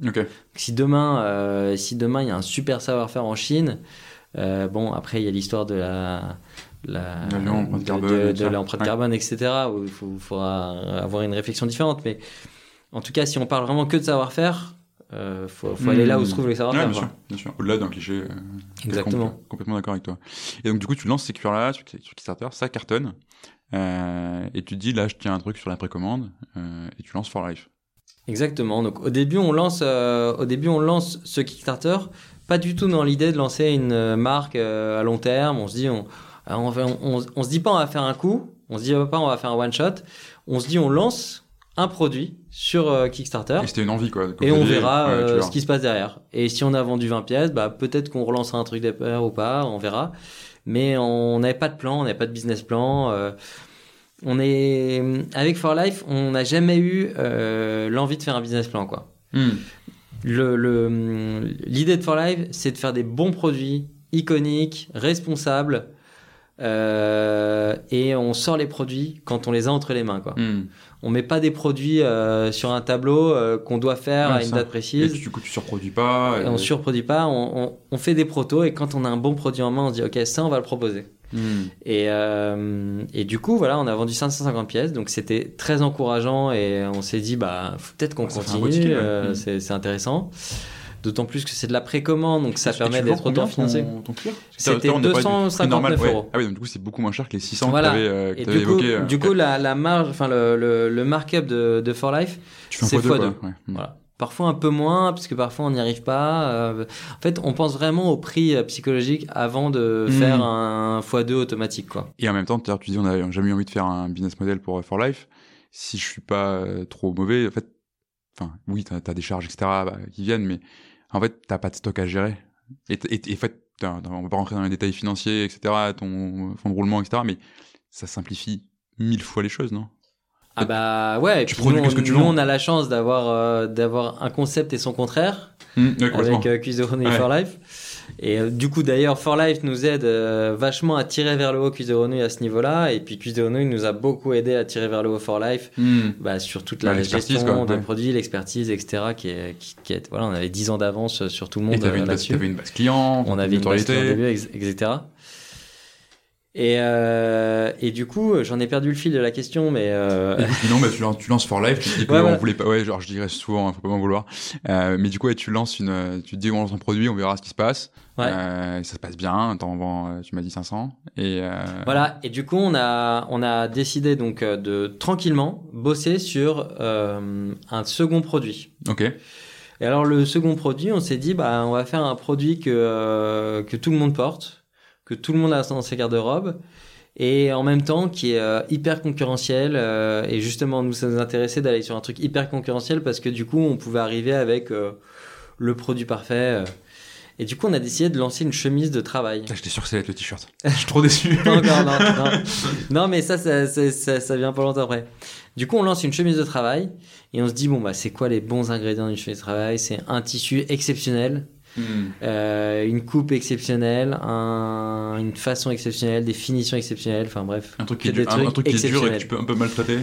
Si demain, euh, si demain il y a un super savoir-faire en Chine, bon après il y a l'histoire de la la De l'empreinte carbone, de, de Ouais. etc. Où il faut, faudra avoir une réflexion différente. Mais en tout cas, si on parle vraiment que de savoir-faire, euh, faut, faut aller là où se trouve les Ouais, savoir-faire. bien sûr, bien sûr. Au-delà d'un cliché. euh, Exactement. Complètement d'accord avec toi. Et donc du coup, tu lances ces cuirs-là sur, sur Kickstarter, ça cartonne. Euh, et tu te dis là, je tiens un truc sur la précommande euh, et tu lances For Life. Exactement. Donc au début, on lance, euh, au début, on lance ce Kickstarter, pas du tout dans l'idée de lancer une marque à long terme. On se dit, on, on, on, on se dit pas on va faire un coup, on se dit pas on va faire un one shot. On se dit on lance un produit sur euh, Kickstarter Et c'était une envie quoi. et on verra Ouais, euh, ce qui se passe derrière. Et si on a vendu 20 pièces, bah peut-être qu'on relancera un truc d'appel ou pas, on verra. Mais on n'avait pas de plan, on n'avait pas de business plan. euh, on est avec For Life, on n'a jamais eu euh, l'envie de faire un business plan quoi. Hmm. Le, le- l'idée de For Life, c'est de faire des bons produits, iconiques, responsables, euh, et on sort les produits quand on les a entre les mains. Quoi. Hmm. On met pas des produits euh, sur un tableau euh, qu'on doit faire Ouais, à une ça. date Et précise. du coup, tu surproduis pas. Et et- on surproduit pas, on, on- on fait des protos, et quand on a un bon produit en main, on se dit ok, ça on va le proposer. Hmm. Et, euh, et du coup, voilà, on a vendu 550 pièces, donc c'était très encourageant et on s'est dit, bah, peut-être qu'on continue, euh, hmm. c'est intéressant. D'autant plus que c'est de la précommande, donc ça permet d'être auto-financé. C'était 259 euros. Ah oui, donc du coup c'est beaucoup moins cher que les 600 que tu avais, euh, que avais évoqués. Euh, du coup, la, la marge, enfin le, le, le markup de, de For Life, c'est x2. Ouais. Voilà. Parfois un peu moins, parce que parfois on n'y arrive pas. Euh, en fait, on pense vraiment au prix psychologique avant de hmm. faire un x2 automatique. Quoi. Et en même temps, tu dis on n'a jamais eu envie de faire un business model pour For Life. Si je suis pas trop mauvais, en fait, enfin oui, tu as, des charges, etc. Bah, qui viennent, mais en fait, t'as pas de stock à gérer. Et, et, en fait, on va pas rentrer dans les détails financiers, etc., ton fonds de roulement, etc., mais ça simplifie mille fois les choses, non? Ah bah ouais, tu produis nous, ce que tu nous, on a la chance d'avoir euh, d'avoir un concept et son contraire, mmh, avec euh, Cuisse de for Life. Et euh, du coup, d'ailleurs, For Life nous aide euh, vachement à tirer vers le haut Renouille à ce niveau-là. Et puis, Renouille nous a beaucoup aidé à tirer vers le haut For Life hmm. bah, sur toute la gestion de produits, l'expertise, etc. Qui est, qui, est, voilà, on avait 10 ans d'avance sur tout le monde. Et t'avais une, base, une base client, on avait une base client début, etc. Et, euh, et du coup, j'en ai perdu le fil de la question, mais euh... non, mais tu, lances, tu lances for life, tu te dis qu'on ouais, voulait pas, ouais, genre je dirais souvent, faut pas m'en vouloir. Euh, mais du coup, ouais, tu lances une, tu te dis on lance un produit, on verra ce qui se passe. Ouais. Euh, ça se passe bien, t'en vends, tu m'as dit 500. Et voilà. Et du coup, on a, on a décidé donc de tranquillement bosser sur un second produit. Ok. Et alors le second produit, on s'est dit bah on va faire un produit que que tout le monde porte que tout le monde a dans ses garde-robes et en même temps qui est euh, hyper concurrentiel euh, et justement nous ça nous intéressait d'aller sur un truc hyper concurrentiel parce que du coup on pouvait arriver avec euh, le produit parfait et du coup on a décidé de lancer une chemise de travail. Ah, j'étais sûr que ça allait être le t-shirt. Je suis trop déçu. Non, non, non, non, mais ça ça, ça ça, vient pas longtemps après. Du coup on lance une chemise de travail et on se dit bon bah c'est quoi les bons ingrédients d'une chemise de travail? C'est un tissu exceptionnel Hmm. Euh, une coupe exceptionnelle, un, une façon exceptionnelle, des finitions exceptionnelles, enfin bref. Un truc qui, est, dur, un, truc qui est dur et que tu peux un peu maltraiter.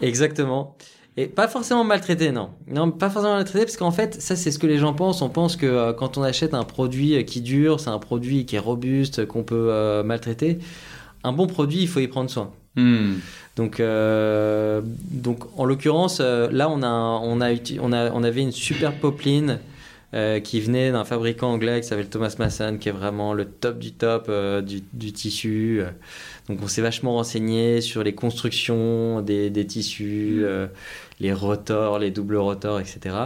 Exactement. Et pas forcément maltraité, non. Non, pas forcément maltraité, parce qu'en fait, ça, c'est ce que les gens pensent. On pense que euh, quand on achète un produit qui dure, c'est un produit qui est robuste, qu'on peut euh, maltraiter. Un bon produit, il faut y prendre soin. Hmm. Donc, euh, donc, en l'occurrence, là, on a, on a, on a, on avait une super popeline euh, qui venait d'un fabricant anglais qui s'appelle Thomas Masson, qui est vraiment le top du top euh, du, du, tissu. Donc on s'est vachement renseigné sur les constructions des, des tissus, mm. euh, les rotors, les doubles rotors, etc.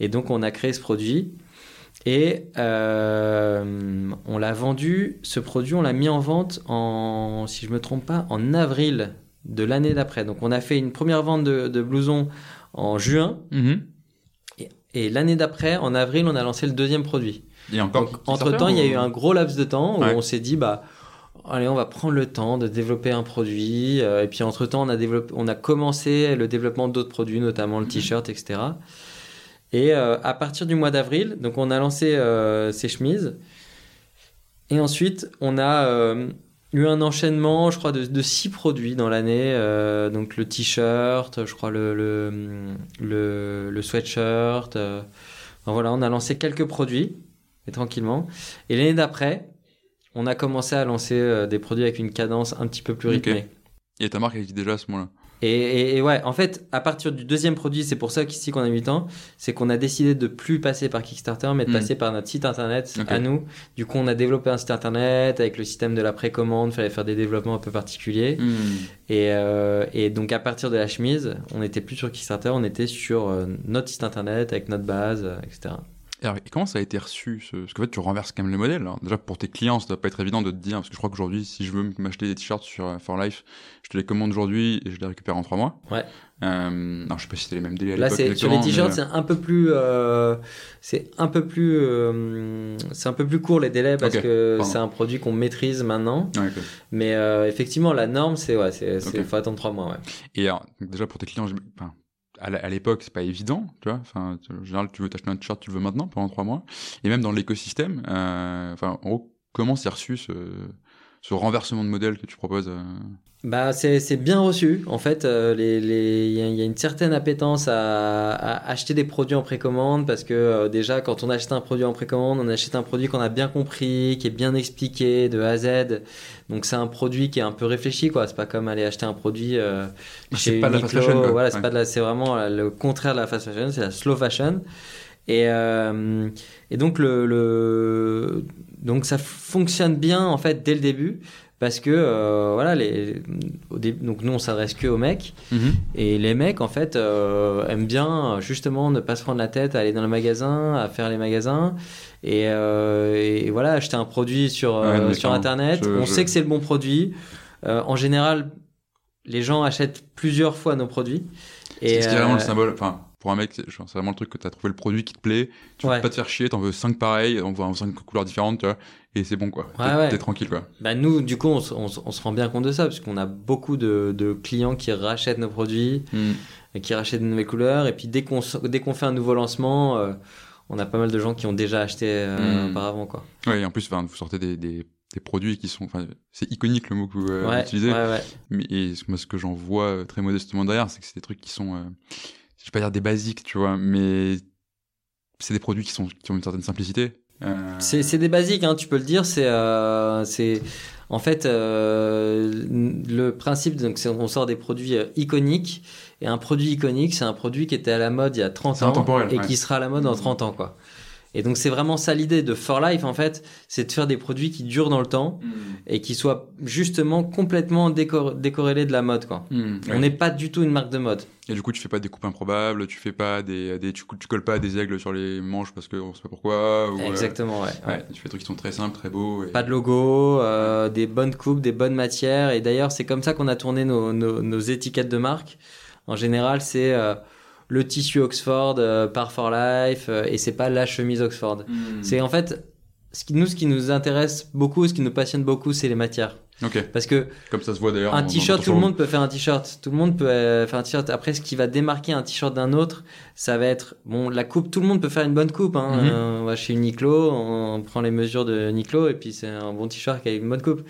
Et donc on a créé ce produit. Et on l'a vendu, ce produit, on l'a mis en vente en, si je me trompe pas, en avril de l'année d'après. Donc on a fait une première vente de, de blousons en juin. Mm-hmm. Et l'année d'après, en avril, on a lancé le deuxième produit. Et encore entre temps, il y a eu un gros laps de temps où on s'est dit, bah, allez, on va prendre le temps de développer un produit. Euh, et puis entre temps, on a développé, on a commencé le développement d'autres produits, notamment le mhm. t-shirt, etc. Et euh, à partir du mois d'avril, donc on a lancé euh, ces chemises. Et ensuite, on a eu un enchaînement, je crois, de, de six produits dans l'année. Euh, donc le t-shirt, je crois le, le, le, le sweatshirt. Euh. voilà, on a lancé quelques produits, et tranquillement. Et l'année d'après, on a commencé à lancer euh, des produits avec une cadence un petit peu plus rythmée. Et ta marque existe déjà à ce moment-là? Et, ouais, en fait, à partir du deuxième produit, c'est pour ça qu'ici qu'on a 8 ans, c'est qu'on a décidé de plus passer par Kickstarter, mais de hmm. passer par notre site internet à nous. Du coup, on a développé un site internet avec le système de la précommande, fallait faire des développements un peu particuliers. Hmm. Et, euh, et, donc, à partir de la chemise, on n'était plus sur Kickstarter, on était sur euh, notre site internet avec notre base, euh, etc. Alors, et comment ça a été reçu ce... Parce qu'en fait, tu renverses quand même le modèle. Hein. Déjà, pour tes clients, ça doit pas être évident de te dire, parce que je crois qu'aujourd'hui, si je veux m'acheter des t-shirts sur euh, For Life, je te les commande aujourd'hui et je les récupère en trois mois. Ouais. Euh, non, je sais pas si c'était les mêmes délais à Là, c'est, sur les t-shirts, c'est un peu plus, euh, c'est un peu plus, euh, c'est un peu plus court les délais parce que c'est un produit qu'on maîtrise maintenant. Okay. Mais euh, effectivement, la norme, c'est ouais, c'est, okay. faut attendre trois mois. Ouais. Et alors, déjà pour tes clients, enfin, à l'époque, c'est pas évident, tu vois. Enfin, en général, tu veux t'acheter un t-shirt, tu le veux maintenant, pendant trois mois. Et même dans l'écosystème, euh, enfin, en gros, comment c'est reçu ce, ce renversement de modèle que tu proposes euh bah, c'est bien reçu. En fait, euh, les, les, il y, a une certaine appétence à, à, acheter des produits en précommande parce que euh, déjà, quand on achète un produit en précommande, on achète un produit qu'on a bien compris, qui est bien expliqué de A à Z. Donc, c'est un produit qui est un peu réfléchi, quoi. C'est pas comme aller acheter un produit euh, chez pas de la fast fashion. Voilà, c'est la, c'est vraiment le contraire de la fast fashion, c'est la slow fashion. Et, euh, et donc, le, le, donc, ça fonctionne bien, en fait, dès le début parce que euh, voilà les au début, donc nous on s'adresse que aux mecs. Mhm. et les mecs en fait euh, aiment bien justement ne pas se prendre la tête à aller dans le magasin à faire les magasins. Et, euh, et voilà acheter un produit sur Ouais, sur internet. Je- on je- sait que c'est le bon produit. En général les gens achètent plusieurs fois nos produits. Et C'est vraiment le symbole. Enfin, pour un mec, c'est vraiment le truc que tu as trouvé le produit qui te plaît. Tu veux Ouais. pas te faire chier, t'en veux 5 pareils, on voit 5 couleurs différentes, tu vois. Et c'est bon, quoi. T'es Ouais, t'es tranquille, quoi. Bah nous, du coup, on, se- on se- on se rend bien compte de ça, parce qu'on a beaucoup de, de clients qui rachètent nos produits, et qui rachètent de nouvelles couleurs, et puis dès qu'on qu'on fait un nouveau lancement, euh, on a pas mal de gens qui ont déjà acheté euh, Mm. auparavant, quoi. Ouais, et en plus, enfin, vous sortez des, des, des produits qui sont. Enfin, c'est iconique le mot que vous euh, ouais, utilisez. ouais, ouais. Mais et moi, ce que j'en vois euh, très modestement derrière, c'est que c'est des trucs qui sont. euh, je vais pas dire des basiques, tu vois, mais c'est des produits qui, sont, qui ont une certaine simplicité. Euh, C'est des basiques, hein, tu peux le dire. C'est euh, en fait euh, le principe. Donc, c'est- on sort des produits euh, iconiques, et un produit iconique, c'est un produit qui était à la mode il y a 30 C'est ans et ouais. qui sera à la mode dans 30 ans, quoi. Et donc, c'est vraiment ça l'idée de For Life, en fait, c'est de faire des produits qui durent dans le temps mm, et qui soient justement complètement décor- décorrélés de la mode, quoi. mm, ouais. On n'est pas du tout une marque de mode. Et du coup, tu fais pas des coupes improbables, tu fais pas des, des tu, colles pas des aigles sur les manches parce qu'on sait pas pourquoi. Ou, euh, Exactement, ouais. ouais. ouais, tu fais des trucs qui sont très simples, très beaux. Et... Pas de logo, euh, des bonnes coupes, des bonnes matières. Et d'ailleurs, c'est comme ça qu'on a tourné nos, nos, nos étiquettes de marque. En général, c'est euh, le tissu Oxford euh, par For Life euh, et c'est pas la chemise Oxford. Mm. C'est en fait, ce qui, nous, ce qui nous intéresse beaucoup, ce qui nous passionne beaucoup, c'est les matières. Ok, Parce que comme ça se voit d'ailleurs. un t-shirt, tout le monde peut faire un t-shirt. Tout le monde peut euh, faire un t-shirt. Après, ce qui va démarquer un t-shirt d'un autre, ça va être bon la coupe. Tout le monde peut faire une bonne coupe. Hein. Mhm. Euh, on va chez Uniqlo, on prend les mesures de Uniqlo et puis c'est un bon t-shirt qui a une bonne coupe.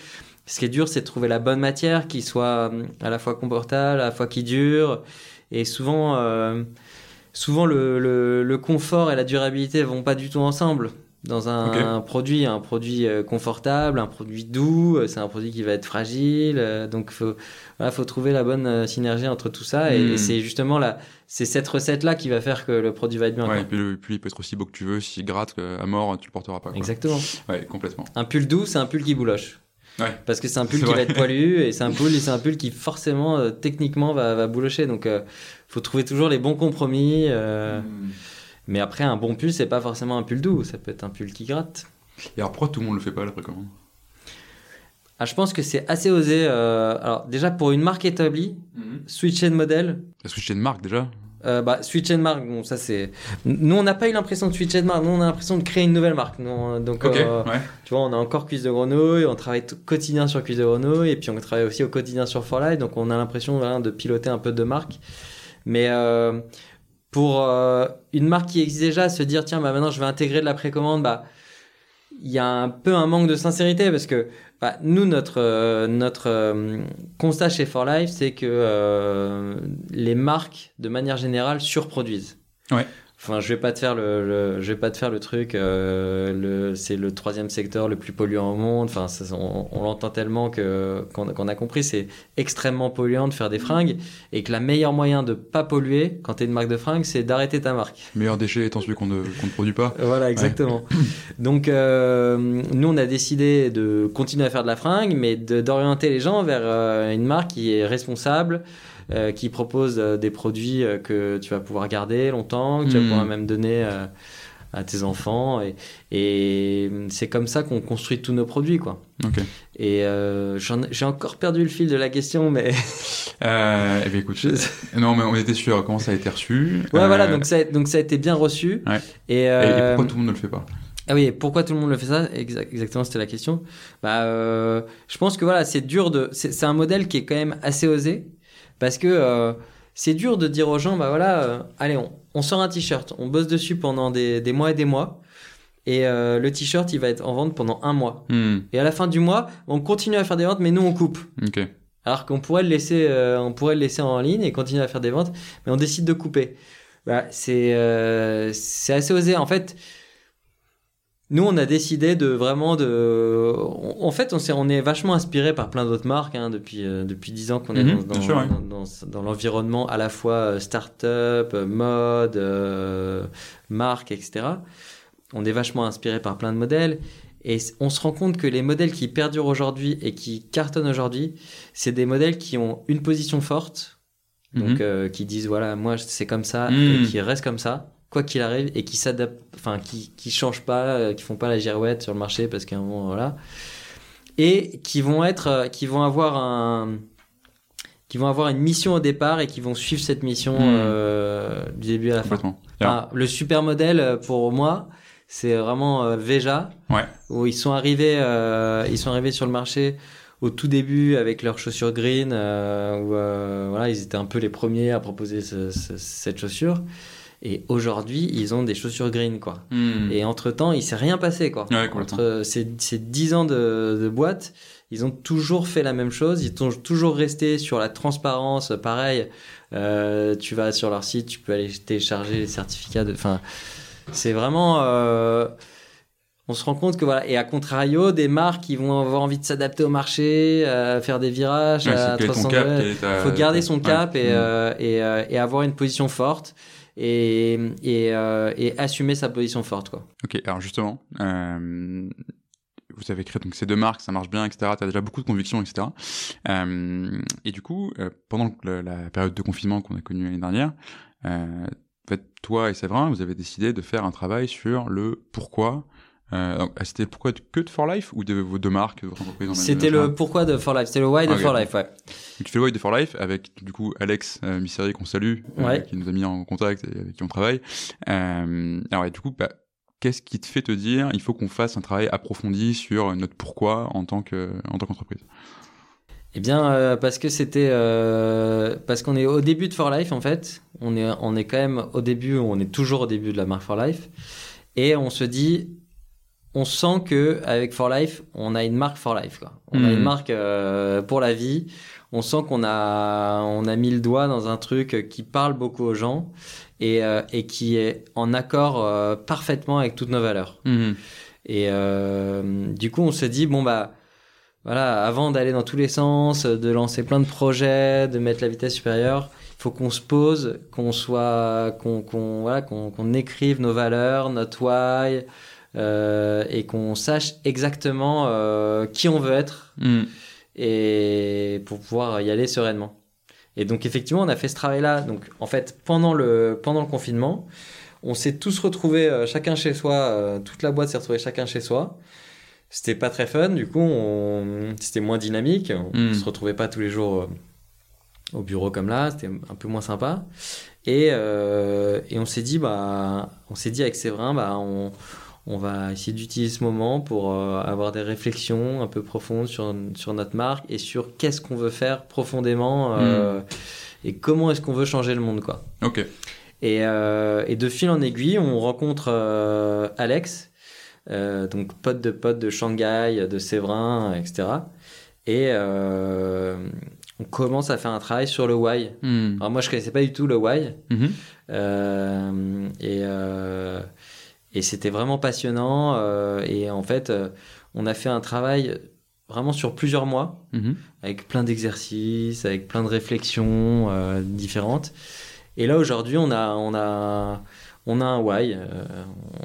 Ce qui est dur, c'est de trouver la bonne matière qui soit euh, à la fois confortable, à la fois qui dure. Et souvent, euh, souvent le, le, le confort et la durabilité vont pas du tout ensemble. Dans un, produit, un produit euh, confortable, un produit doux, euh, c'est un produit qui va être fragile. donc, faut, voilà, faut trouver la bonne synergie entre tout ça. Et, Mm. et c'est justement la, c'est cette recette-là qui va faire que le produit va être bien. Ouais, et puis, le- puis il peut être aussi beau que tu veux, s'il gratte à mort, tu le porteras pas. Quoi. Exactement. Ouais, complètement. Un pull doux, c'est un pull qui bouloche. Ouais. Parce que c'est un pull qui vrai. va être poilu et c'est un pull, c'est un pull qui forcément, euh, techniquement, va, va boulocher. Donc, euh, faut trouver toujours les bons compromis. euh, Mm. Mais après, un bon pull, c'est pas forcément un pull doux. Ça peut être un pull qui gratte. Et alors pourquoi tout le monde le fait pas la précommande Ah, je pense que c'est assez osé. Alors, déjà, pour une marque établie, switcher de modèle, je une marque déjà? Euh, bah, switcher de marque, bon, ça c'est. Nous, on n'a pas eu l'impression de switcher de marque, nous, on a l'impression de créer une nouvelle marque. Nous, on- donc, euh, ouais. tu vois, on a encore Cuisse de Grenouille, on travaille tout quotidien sur Cuisse de Grenouille, et puis on travaille aussi au quotidien sur For Life, donc on a l'impression voilà, de piloter un peu de marque. Mais euh, pour une marque qui existe déjà, se dire, tiens, bah, maintenant je vais intégrer de la précommande, bah, il y a un peu un manque de sincérité parce que bah, nous, notre, euh, notre euh, constat chez For Life, c'est que euh, les marques, de manière générale, surproduisent. Ouais. Enfin, je vais pas te faire le, le- je vais pas te faire le truc. euh, le, c'est le troisième secteur le plus polluant au monde. Enfin, ça, on, on l'entend tellement que qu'on qu'on a compris, c'est extrêmement polluant de faire des fringues et que la meilleure moyen de pas polluer quand tu es une marque de fringues, c'est d'arrêter ta marque. Meilleur déchet étant celui qu'on ne, qu'on ne produit pas. Voilà, exactement. Donc, euh, nous, on a décidé de continuer à faire de la fringue, mais d'orienter les gens vers euh, une marque qui est responsable, euh, qui propose euh, des produits euh, que tu vas pouvoir garder longtemps, que tu vas Hmm. pouvoir même donner à tes enfants. Et, et c'est comme ça qu'on construit tous nos produits, quoi. Et euh, j'ai encore perdu le fil de la question, mais Euh, eh bien écoute, non mais on était sûr comment ça a été reçu. ouais, Euh, voilà. Donc ça, a- donc ça a été bien reçu. Ouais. Et, Et, et pourquoi tout le monde ne le fait pas? Ah oui, et pourquoi tout le monde le fait ça? Exa- Exactement, c'était la question. Bah, je pense que voilà, c'est dur de. C'est un modèle qui est quand même assez osé parce que euh, c'est dur de dire aux gens, bah voilà, euh, allez, on, on sort un t-shirt, on bosse dessus pendant des, des mois et des mois. Et euh, le t-shirt, il va être en vente pendant un mois. Hmm. Et à la fin du mois, on continue à faire des ventes, mais nous, on coupe. Alors qu'on pourrait le laisser, on pourrait le laisser en ligne et continuer à faire des ventes, mais on décide de couper. Bah, c'est assez osé. En fait, nous, on a décidé de vraiment de. En fait, on, s'est- on est vachement inspiré par plein d'autres marques hein, depuis euh, depuis dix ans qu'on est Mhm, dans, bien dans, sûr, ouais. dans, dans- dans l'environnement à la fois euh, start-up, euh, mode, euh, marque, etc. On est vachement inspiré par plein de modèles. Et on se rend compte que les modèles qui perdurent aujourd'hui et qui cartonnent aujourd'hui, c'est des modèles qui ont une position forte, donc Mhm. euh, qui disent voilà, moi c'est comme ça, Mhm. et qui restent comme ça, quoi qu'il arrive, et qui s'adaptent, enfin qui, qui changent pas, euh, qui font pas la girouette sur le marché parce qu'à un moment, voilà. Et qui vont être, euh, qui vont avoir un. qui vont avoir une mission au départ et qui vont suivre cette mission Mhm. euh, du début à la fin. Le super modèle pour moi, c'est vraiment euh, Veja, Ouais. où ils sont arrivés, euh, ils sont arrivés sur le marché au tout début avec leurs chaussures green, où voilà, ils étaient un peu les premiers à proposer ce- ce- cette chaussure. Et aujourd'hui, ils ont des chaussures green, quoi. Hmm. Et entre temps, il s'est rien passé, quoi. Ouais. Entre ces, ces 10 ans de, de boîte, ils ont toujours fait la même chose. Ils sont toujours restés sur la transparence. Pareil, euh, tu vas sur leur site, tu peux aller télécharger les certificats de. Enfin, c'est vraiment. euh, on se rend compte que voilà. Et à contrario, des marques qui vont avoir envie de s'adapter au marché, euh, faire des virages Ouais, à c'est quel est ton 300 cap, degrés. quel est ta- Il faut garder son ouais. cap et, Hmm. euh, et, euh, et avoir une position forte euh, et assumer sa position forte. Quoi. Ok, alors justement, euh, vous avez créé donc ces deux marques, ça marche bien, etc. Tu as déjà beaucoup de convictions, etc. Euh, et du coup, pendant la période de confinement qu'on a connue l'année dernière, toi et Séverin, vous avez décidé de faire un travail sur le pourquoi. Euh, donc, ah, c'était le pourquoi de- que de For Life ou de vos deux marques, de votre entreprise en C'était le pourquoi de For Life, c'était le why de Ok. For Life, ouais. Donc, tu fais le Why de For Life avec du coup Alex euh, qu'on salue, euh, Ouais. qui nous a mis en contact et avec qui on travaille. Euh, alors et du coup, bah, qu'est-ce qui te fait te dire il faut qu'on fasse un travail approfondi sur notre pourquoi en tant que en tant qu'entreprise? Eh bien, euh, parce que c'était, euh, parce qu'on est au début de For Life en fait. On est, on est quand même au début, on est toujours au début de la marque For Life, et on se dit, on sent que avec For Life, on a une marque For Life quoi. On a une marque euh, pour la vie. On sent qu'on a, on a mis le doigt dans un truc qui parle beaucoup aux gens et, euh, et qui est en accord euh, parfaitement avec toutes nos valeurs. Et euh, du coup, on se dit, bon, bah, voilà, avant d'aller dans tous les sens, de lancer plein de projets, de mettre la vitesse supérieure, il faut qu'on se pose, qu'on soit, qu'on, qu'on, voilà, qu'on, qu'on écrive nos valeurs, notre why, euh, et qu'on sache exactement euh, qui on veut être, et pour pouvoir y aller sereinement. Et donc, effectivement, on a fait ce travail-là. Donc, en fait, pendant le, pendant le confinement, on s'est tous retrouvés euh, chacun chez soi, toute la boîte s'est retrouvée chacun chez soi. C'était pas très fun, du coup, on... c'était moins dynamique. On Mm. se retrouvait pas tous les jours au bureau comme là, c'était un peu moins sympa. Et, euh, et on s'est dit, bah, on s'est dit avec Séverin, bah, on, on va essayer d'utiliser ce moment pour euh, avoir des réflexions un peu profondes sur, sur notre marque et sur qu'est-ce qu'on veut faire profondément euh, et comment est-ce qu'on veut changer le monde, quoi. Ok. Et, euh, et de fil en aiguille, on rencontre Alex, donc pote de pote de Shanghai, de Séverin, etc. Et on commence à faire un travail sur le why. Alors moi, je connaissais pas du tout le why. Mhm. Euh, et et c'était vraiment passionnant. euh, et en fait, euh, on a fait un travail vraiment sur plusieurs mois Mhm. avec plein d'exercices, avec plein de réflexions euh, différentes. Et là aujourd'hui, on a, on a, on a un why,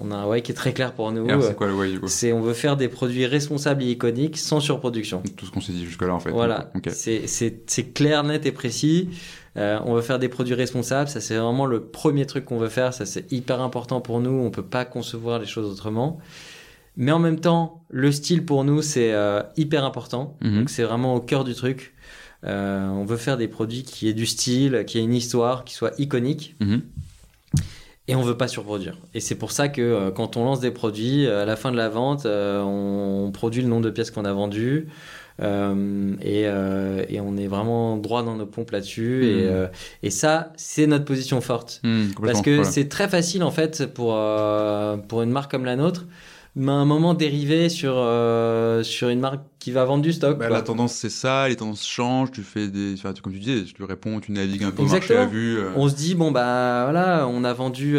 on a un why qui est très clair pour nous. C'est quoi le why du coup? C'est on veut faire des produits responsables et iconiques sans surproduction. Tout ce qu'on s'est dit jusque là en fait. Voilà, c'est clair, net et précis. Euh, on veut faire des produits responsables, ça c'est vraiment le premier truc qu'on veut faire, ça c'est hyper important pour nous, on peut pas concevoir les choses autrement. Mais en même temps, le style pour nous c'est euh, hyper important, Mhm. donc c'est vraiment au cœur du truc. Euh, on veut faire des produits qui aient du style, qui aient une histoire, qui soient iconiques. Mhm. Et on veut pas surproduire. Et c'est pour ça que euh, quand on lance des produits, euh, à la fin de la vente, euh, on, on produit le nombre de pièces qu'on a vendues. Euh, et, euh, et, on est vraiment droit dans nos pompes là-dessus. Et, euh, et, ça, c'est notre position forte. Mmh, Parce que c'est très facile, en fait, pour, pour une marque comme la nôtre, mais à un moment dérivé sur, sur une marque qui va vendre du stock. Bah, la tendance, c'est ça, les tendances changent, tu fais des. Enfin, comme tu disais, tu réponds, tu navigues un peu au marché à vue. On se dit, bon, bah voilà, on a vendu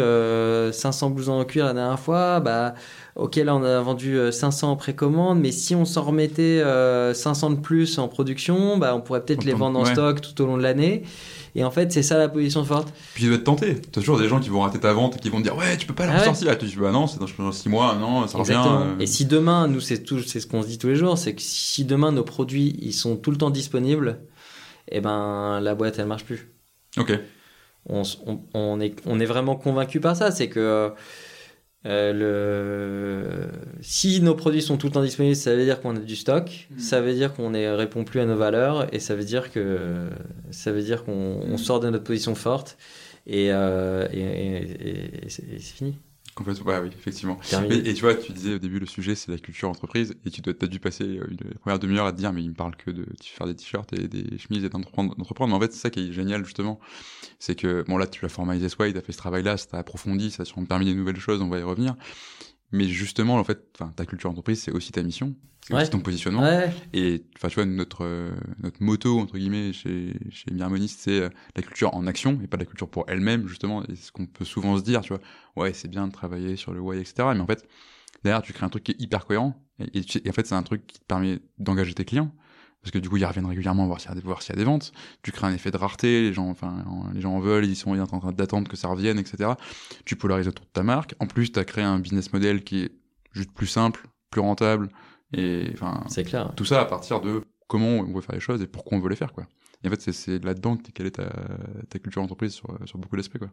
500 blousons en cuir la dernière fois, bah ok, là on a vendu 500 en précommande, mais si on s'en remettait 500 de plus en production, bah, on pourrait peut-être les vendre en stock tout au long de l'année. Et en fait, c'est ça la position forte. Puis tu dois être tenté. Tu as toujours des gens qui vont rater ta vente et qui vont te dire Ouais, tu peux pas la ah ressortir. Ouais. Tu dis Bah non, c'est dans 6 mois, non, ça revient. Euh. Et si demain, nous, c'est ce qu'on se dit tous les jours c'est que si demain nos produits ils sont tout le temps disponibles, et eh ben la boîte elle marche plus. Ok. On, on, est, on est vraiment convaincu par ça. C'est que euh, le... Si nos produits sont tout le temps disponibles, ça veut dire qu'on a du stock, mm. ça veut dire qu'on ne répond plus à nos valeurs et ça veut dire que ça veut dire qu'on mm. sort de notre position forte et, euh, et, et c'est fini. Complètement, oui, effectivement. Et, tu vois, tu disais au début, le sujet, c'est la culture entreprise, et tu dois, as dû passer une première demi-heure à te dire, mais il me parle que de faire des t-shirts et des chemises et d'entreprendre. Mais en fait, c'est ça qui est génial, justement. C'est que, bon, là, tu l'as formalisé Sway, tu as fait ce travail-là, ça t'a approfondi, ça t'a permis des nouvelles choses, on va y revenir. Mais justement, en fait, ta culture entreprise, c'est aussi ta mission, c'est aussi ton positionnement. Et enfin, tu vois, notre notre moto entre guillemets chez chez Mirmoniste, c'est euh, la culture en action et pas la culture pour elle-même justement. Et ce qu'on peut souvent se dire, tu vois, ouais, c'est bien de travailler sur le why, etc. Mais en fait, derrière, tu crées un truc qui est hyper cohérent. Et, et en fait, c'est un truc qui te permet d'engager tes clients parce que du coup ils reviennent régulièrement voir s'il y a des voir s'il y a des ventes. Tu crées un effet de rareté les gens enfin les gens en veulent ils sont en train d'attendre que ça revienne etc tu polarises autour de ta marque. En plus tu as créé un business model qui est juste plus simple plus rentable et enfin c'est clair tout ça à partir de comment on veut faire les choses et pourquoi on veut les faire quoi. Et en fait c'est là dedans quelle est ta, ta culture d'entreprise sur, sur beaucoup d'aspects quoi.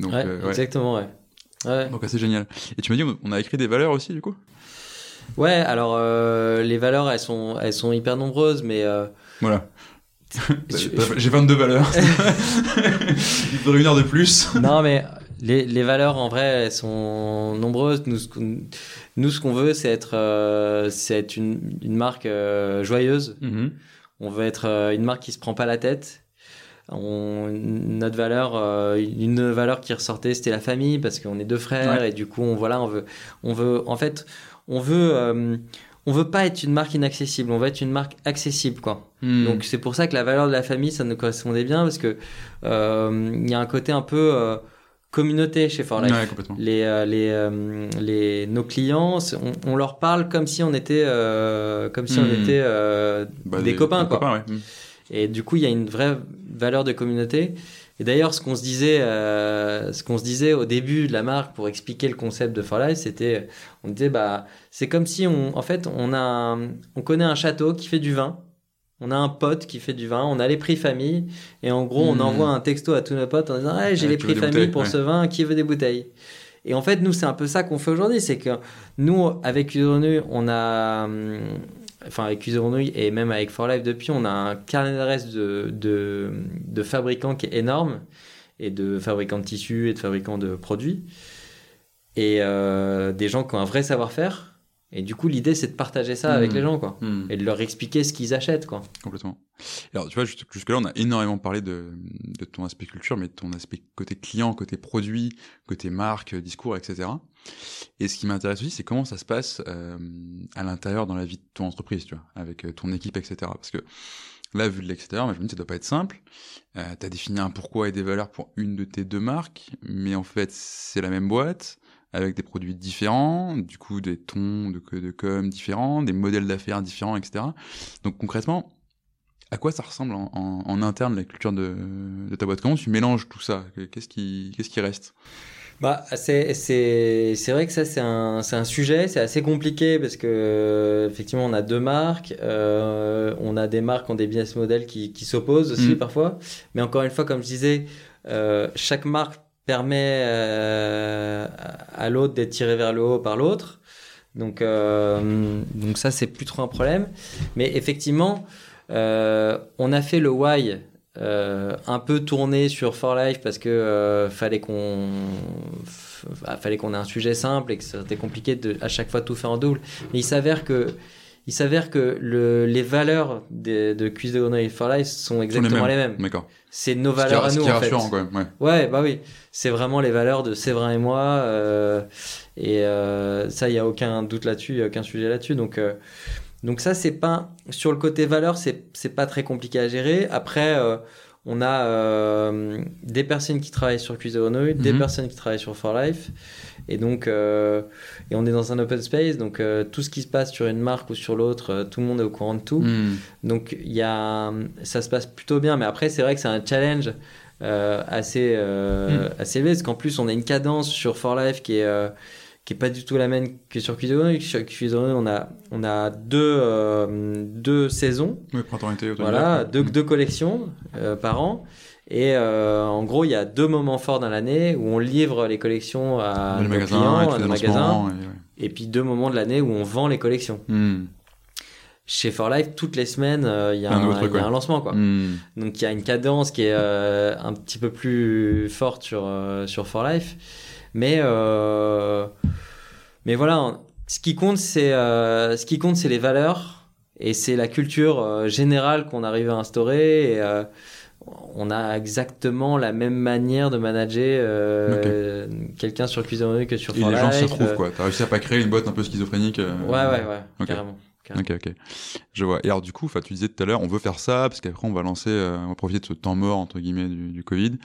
Donc euh, exactement ouais. ouais. donc c'est génial. Et tu m'as dit on a écrit des valeurs aussi du coup? Ouais, alors euh, les valeurs, elles sont, elles sont hyper nombreuses, mais. Euh, voilà. J'ai 22 valeurs. Il faudrait une heure de plus. non, mais les, les, valeurs, en vrai, elles sont nombreuses. Nous, ce qu'on, nous, ce qu'on veut, c'est être, euh, c'est être une, une marque joyeuse. Mm-hmm. On veut être une marque qui se prend pas la tête. On, notre valeur, une valeur qui ressortait, c'était la famille parce qu'on est deux frères et du coup, on voilà, on veut, on veut, en fait, on veut euh, on veut pas être une marque inaccessible, on veut être une marque accessible, quoi. Hmm. Donc c'est pour ça que la valeur de la famille, ça nous correspondait bien parce que euh, il y a un côté un peu euh, communauté chez For Life. les, les, les, nos clients, on, leur parle comme si on était, comme si on hmm. était bah, des, copains, quoi. Hmm. Et du coup, il y a une vraie valeur de communauté. Et d'ailleurs, ce qu'on se disait, euh, ce qu'on se disait au début de la marque pour expliquer le concept de For Life, c'était, on disait, bah, c'est comme si on, en fait, on a, on connaît un château qui fait du vin. On a un pote qui fait du vin, on a les prix famille, et en gros, on hmm. envoie un texto à tous nos potes en disant, hey, j'ai les prix famille pour ce vin, qui veut des bouteilles? Et en fait, nous, c'est un peu ça qu'on fait aujourd'hui, c'est que nous, avec Udonu, on a, enfin avec User et même avec For Life depuis, on a un carnet d'adresses de, de, de, fabricants qui est énorme, et de fabricants de tissus et de fabricants de produits, et euh, des gens qui ont un vrai savoir-faire. Et du coup, l'idée, c'est de partager ça avec hmm. les gens, quoi. Hmm. Et de leur expliquer ce qu'ils achètent, quoi. Complètement. Alors, tu vois, jusque-là, on a énormément parlé de, de ton aspect culture, mais de ton aspect côté client, côté produit, côté marque, discours, etc. Et ce qui m'intéresse aussi, c'est comment ça se passe euh, à l'intérieur dans la vie de ton entreprise, tu vois, avec euh, ton équipe, etc. Parce que là, vu de l'extérieur, je me dis ça doit pas être simple. Euh, tu as défini un pourquoi et des valeurs pour une de tes deux marques, mais en fait, c'est la même boîte avec des produits différents, du coup des tons de, de com différents, des modèles d'affaires différents, etc. Donc concrètement, à quoi ça ressemble en, interne la culture de, ta boîte? Comment tu mélanges tout ça? Qu'est-ce qui reste? Bah, c'est, c'est, c'est vrai que ça, c'est un, c'est un sujet, c'est assez compliqué parce que, effectivement, on a deux marques, euh, on a des marques qui ont des business models qui, qui s'opposent aussi mm. parfois. Mais encore une fois, comme je disais, euh, chaque marque permet euh, à l'autre d'être tiré vers le haut par l'autre. Donc, euh, donc ça, c'est plus trop un problème. Mais effectivement, euh, on a fait le why euh, un peu tourné sur For Life parce que euh, fallait qu'on fallait qu'on ait un sujet simple et que c'était compliqué de à chaque fois tout faire en double. Mais il s'avère que il s'avère que le, les valeurs de, de Cuisse de Grenouille for Life sont exactement les mêmes. D'accord. C'est nos Ce qui est- valeurs à ce nous qui en fait. rassurant, quand même. Ouais. Ouais, bah oui. C'est vraiment les valeurs de Séverin et moi. euh, et euh, ça, il n'y a aucun doute là-dessus, il n'y a aucun sujet là-dessus. Donc, euh, donc ça, c'est pas. Sur le côté valeur, c'est c'est pas très compliqué à gérer. Après, euh, on a euh, des personnes qui travaillent sur de Grenouille, des Mhm. personnes qui travaillent sur For Life. Et donc, euh, et on est dans un open space. Donc, euh, tout ce qui se passe sur une marque ou sur l'autre, euh, tout le monde est au courant de tout. Hmm. Donc il y a, ça se passe plutôt bien, mais après c'est vrai que c'est un challenge euh, assez euh, assez élevé, parce qu'en plus on a une cadence sur For Life qui est euh, qui est pas du tout la même que sur Cuisine. Sur Cuisine, on a on a deux euh, deux saisons, Ouais, printemps-été, automne. voilà, deux quoi. deux collections euh, par an. Et euh, en gros, il y a deux moments forts dans l'année où on livre les collections à nos magasins, clients, à nos magasins, et ouais. et puis deux moments de l'année où on vend les collections. Hmm. Chez For Life, toutes les semaines, il y a, Un y a lancement. Quoi. Hmm. Donc il y a une cadence qui est un petit peu plus forte sur, sur For Life. Mais, euh, mais voilà, ce qui compte, c'est euh, ce qui compte, c'est les valeurs et c'est la culture euh, générale qu'on arrive à instaurer. Et, euh, on a exactement la même manière de manager euh, quelqu'un sur Cuisine que sur Et les gens Life. retrouvent, quoi. T'as réussi à pas créer une boîte un peu schizophrénique. Ouais, ouais, ouais, Ok. carrément. Ok, ok. Je vois. Et alors, du coup, tu disais tout à l'heure, on veut faire ça, parce qu'après, on va lancer, euh, on va profiter de ce temps mort, entre guillemets, du, du Covid,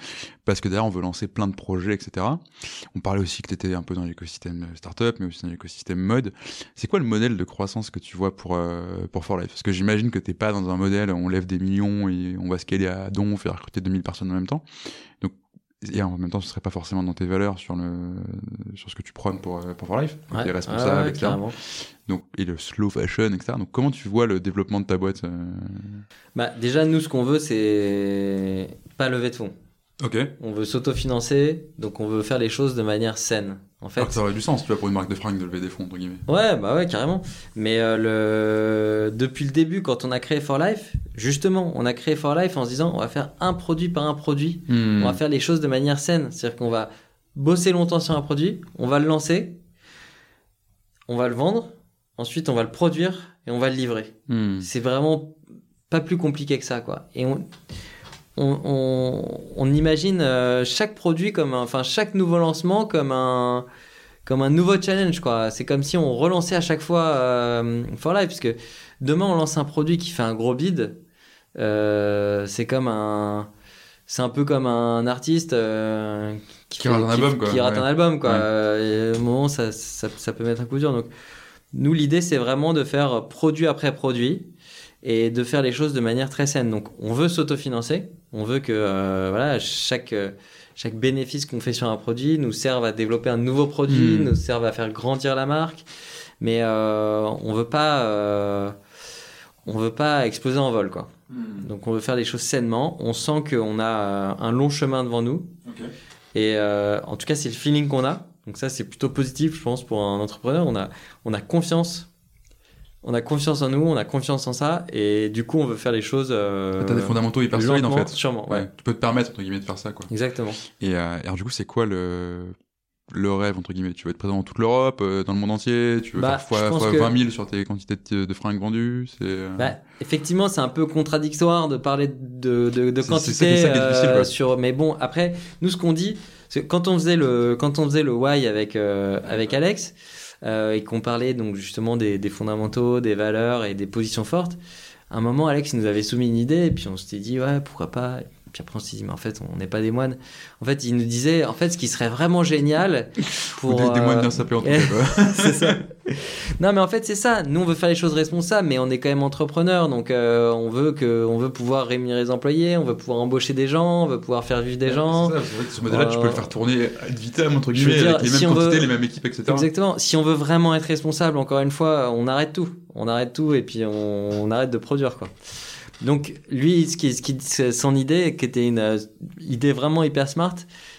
parce que derrière, on veut lancer plein de projets, etc. On parlait aussi que tu étais un peu dans l'écosystème euh, startup, mais aussi dans l'écosystème mode. C'est quoi le modèle de croissance que tu vois pour, euh, pour For Life? Parce que j'imagine que t'es pas dans un modèle, on lève des millions et on va scaler à donf et recruter 2000 personnes en même temps. Donc, et en même temps, ce serait pas forcément dans tes valeurs sur le, sur ce que tu prônes pour, euh, pour For Life. Donc, Ouais, les responsables, ouais, ouais, etc. carrément. Donc, et le slow fashion, etc. Donc, comment tu vois le développement de ta boîte euh? Bah, déjà, nous, ce qu'on veut, c'est pas lever de fonds. Ok. On veut s'autofinancer, donc on veut faire les choses de manière saine. En fait, Alors que ça aurait du sens, tu vois, pour une marque de fringues de lever des fonds, entre guillemets. ouais, bah ouais, carrément. Mais euh, le... depuis le début, quand on a créé For Life, justement, on a créé For Life en se disant, on va faire un produit par un produit. Hmm. On va faire les choses de manière saine. C'est-à-dire qu'on va bosser longtemps sur un produit, on va le lancer, on va le vendre, ensuite on va le produire et on va le livrer. Hmm. C'est vraiment pas plus compliqué que ça, quoi. Et on, on, on, on imagine euh, chaque produit comme un, enfin chaque nouveau lancement comme un, comme un nouveau challenge, quoi. C'est comme si on relançait à chaque fois euh, For Life, parce que demain on lance un produit qui fait un gros bid, euh, c'est comme un, c'est un peu comme un artiste euh, Qui rate un album, quoi. qui rate Ouais. un album, quoi. Ouais. Et au moment, ça, ça, ça peut mettre un coup dur. Donc, nous, l'idée, c'est vraiment de faire produit après produit et de faire les choses de manière très saine. Donc, on veut s'autofinancer. On veut que euh, voilà, chaque, euh, chaque bénéfice qu'on fait sur un produit nous serve à développer un nouveau produit, Hmm. nous serve à faire grandir la marque. Mais euh, on veut pas, euh, on veut pas exploser en vol, quoi. Hmm. Donc, on veut faire les choses sainement. On sent qu'on a un long chemin devant nous. Et en tout cas, c'est le feeling qu'on a. Donc ça, c'est plutôt positif, je pense, pour un entrepreneur. On a, on a confiance. On a confiance en nous, on a confiance en ça. Et du coup, on veut faire les choses... Euh, T'as des fondamentaux hyper solides, en fait. Sûrement, ouais. Ouais. Tu peux te permettre, entre guillemets, de faire ça, quoi. Exactement. Et, euh, et alors, du coup, c'est quoi le, le rêve, entre guillemets? Tu veux être présent dans toute l'Europe, euh, dans le monde entier? Tu veux Bah, faire fois, fois que- 20 000 sur tes quantités de, de fringues vendues C'est. euh, Bah, effectivement, c'est un peu contradictoire de parler de, de, de quantité. c'est ça qui est difficile, quoi. sur, mais bon, après, nous, ce qu'on dit, c'est quand on faisait le, quand on faisait le why avec, avec Alex, euh, et qu'on parlait donc justement des, des fondamentaux, des valeurs et des positions fortes, à un moment, Alex nous avait soumis une idée, et puis on s'était dit, ouais, pourquoi pas. Puis après, on s'est dit, mais en fait, on n'est pas des moines. En fait, il nous disait, en fait, ce qui serait vraiment génial ou pour. des, des euh, moines bien sapés, en tout cas, quoi. c'est ça. Non, mais en fait, c'est ça. Nous, on veut faire les choses responsables, mais on est quand même entrepreneur. Donc, euh, on, veut que, on veut pouvoir rémunérer les employés, on veut pouvoir embaucher des gens, on veut pouvoir faire vivre des gens. C'est ça, vrai que ce modèle-là, tu peux le faire tourner ad vitam, entre guillemets, dire, avec les si mêmes veut- quantités, les mêmes équipes, etc. Exactement. Si on veut vraiment être responsable, encore une fois, on arrête tout. On arrête tout et puis on, on arrête de produire, quoi. Donc, lui, ce qui, ce qui, son idée, qui était une euh, idée vraiment hyper smart,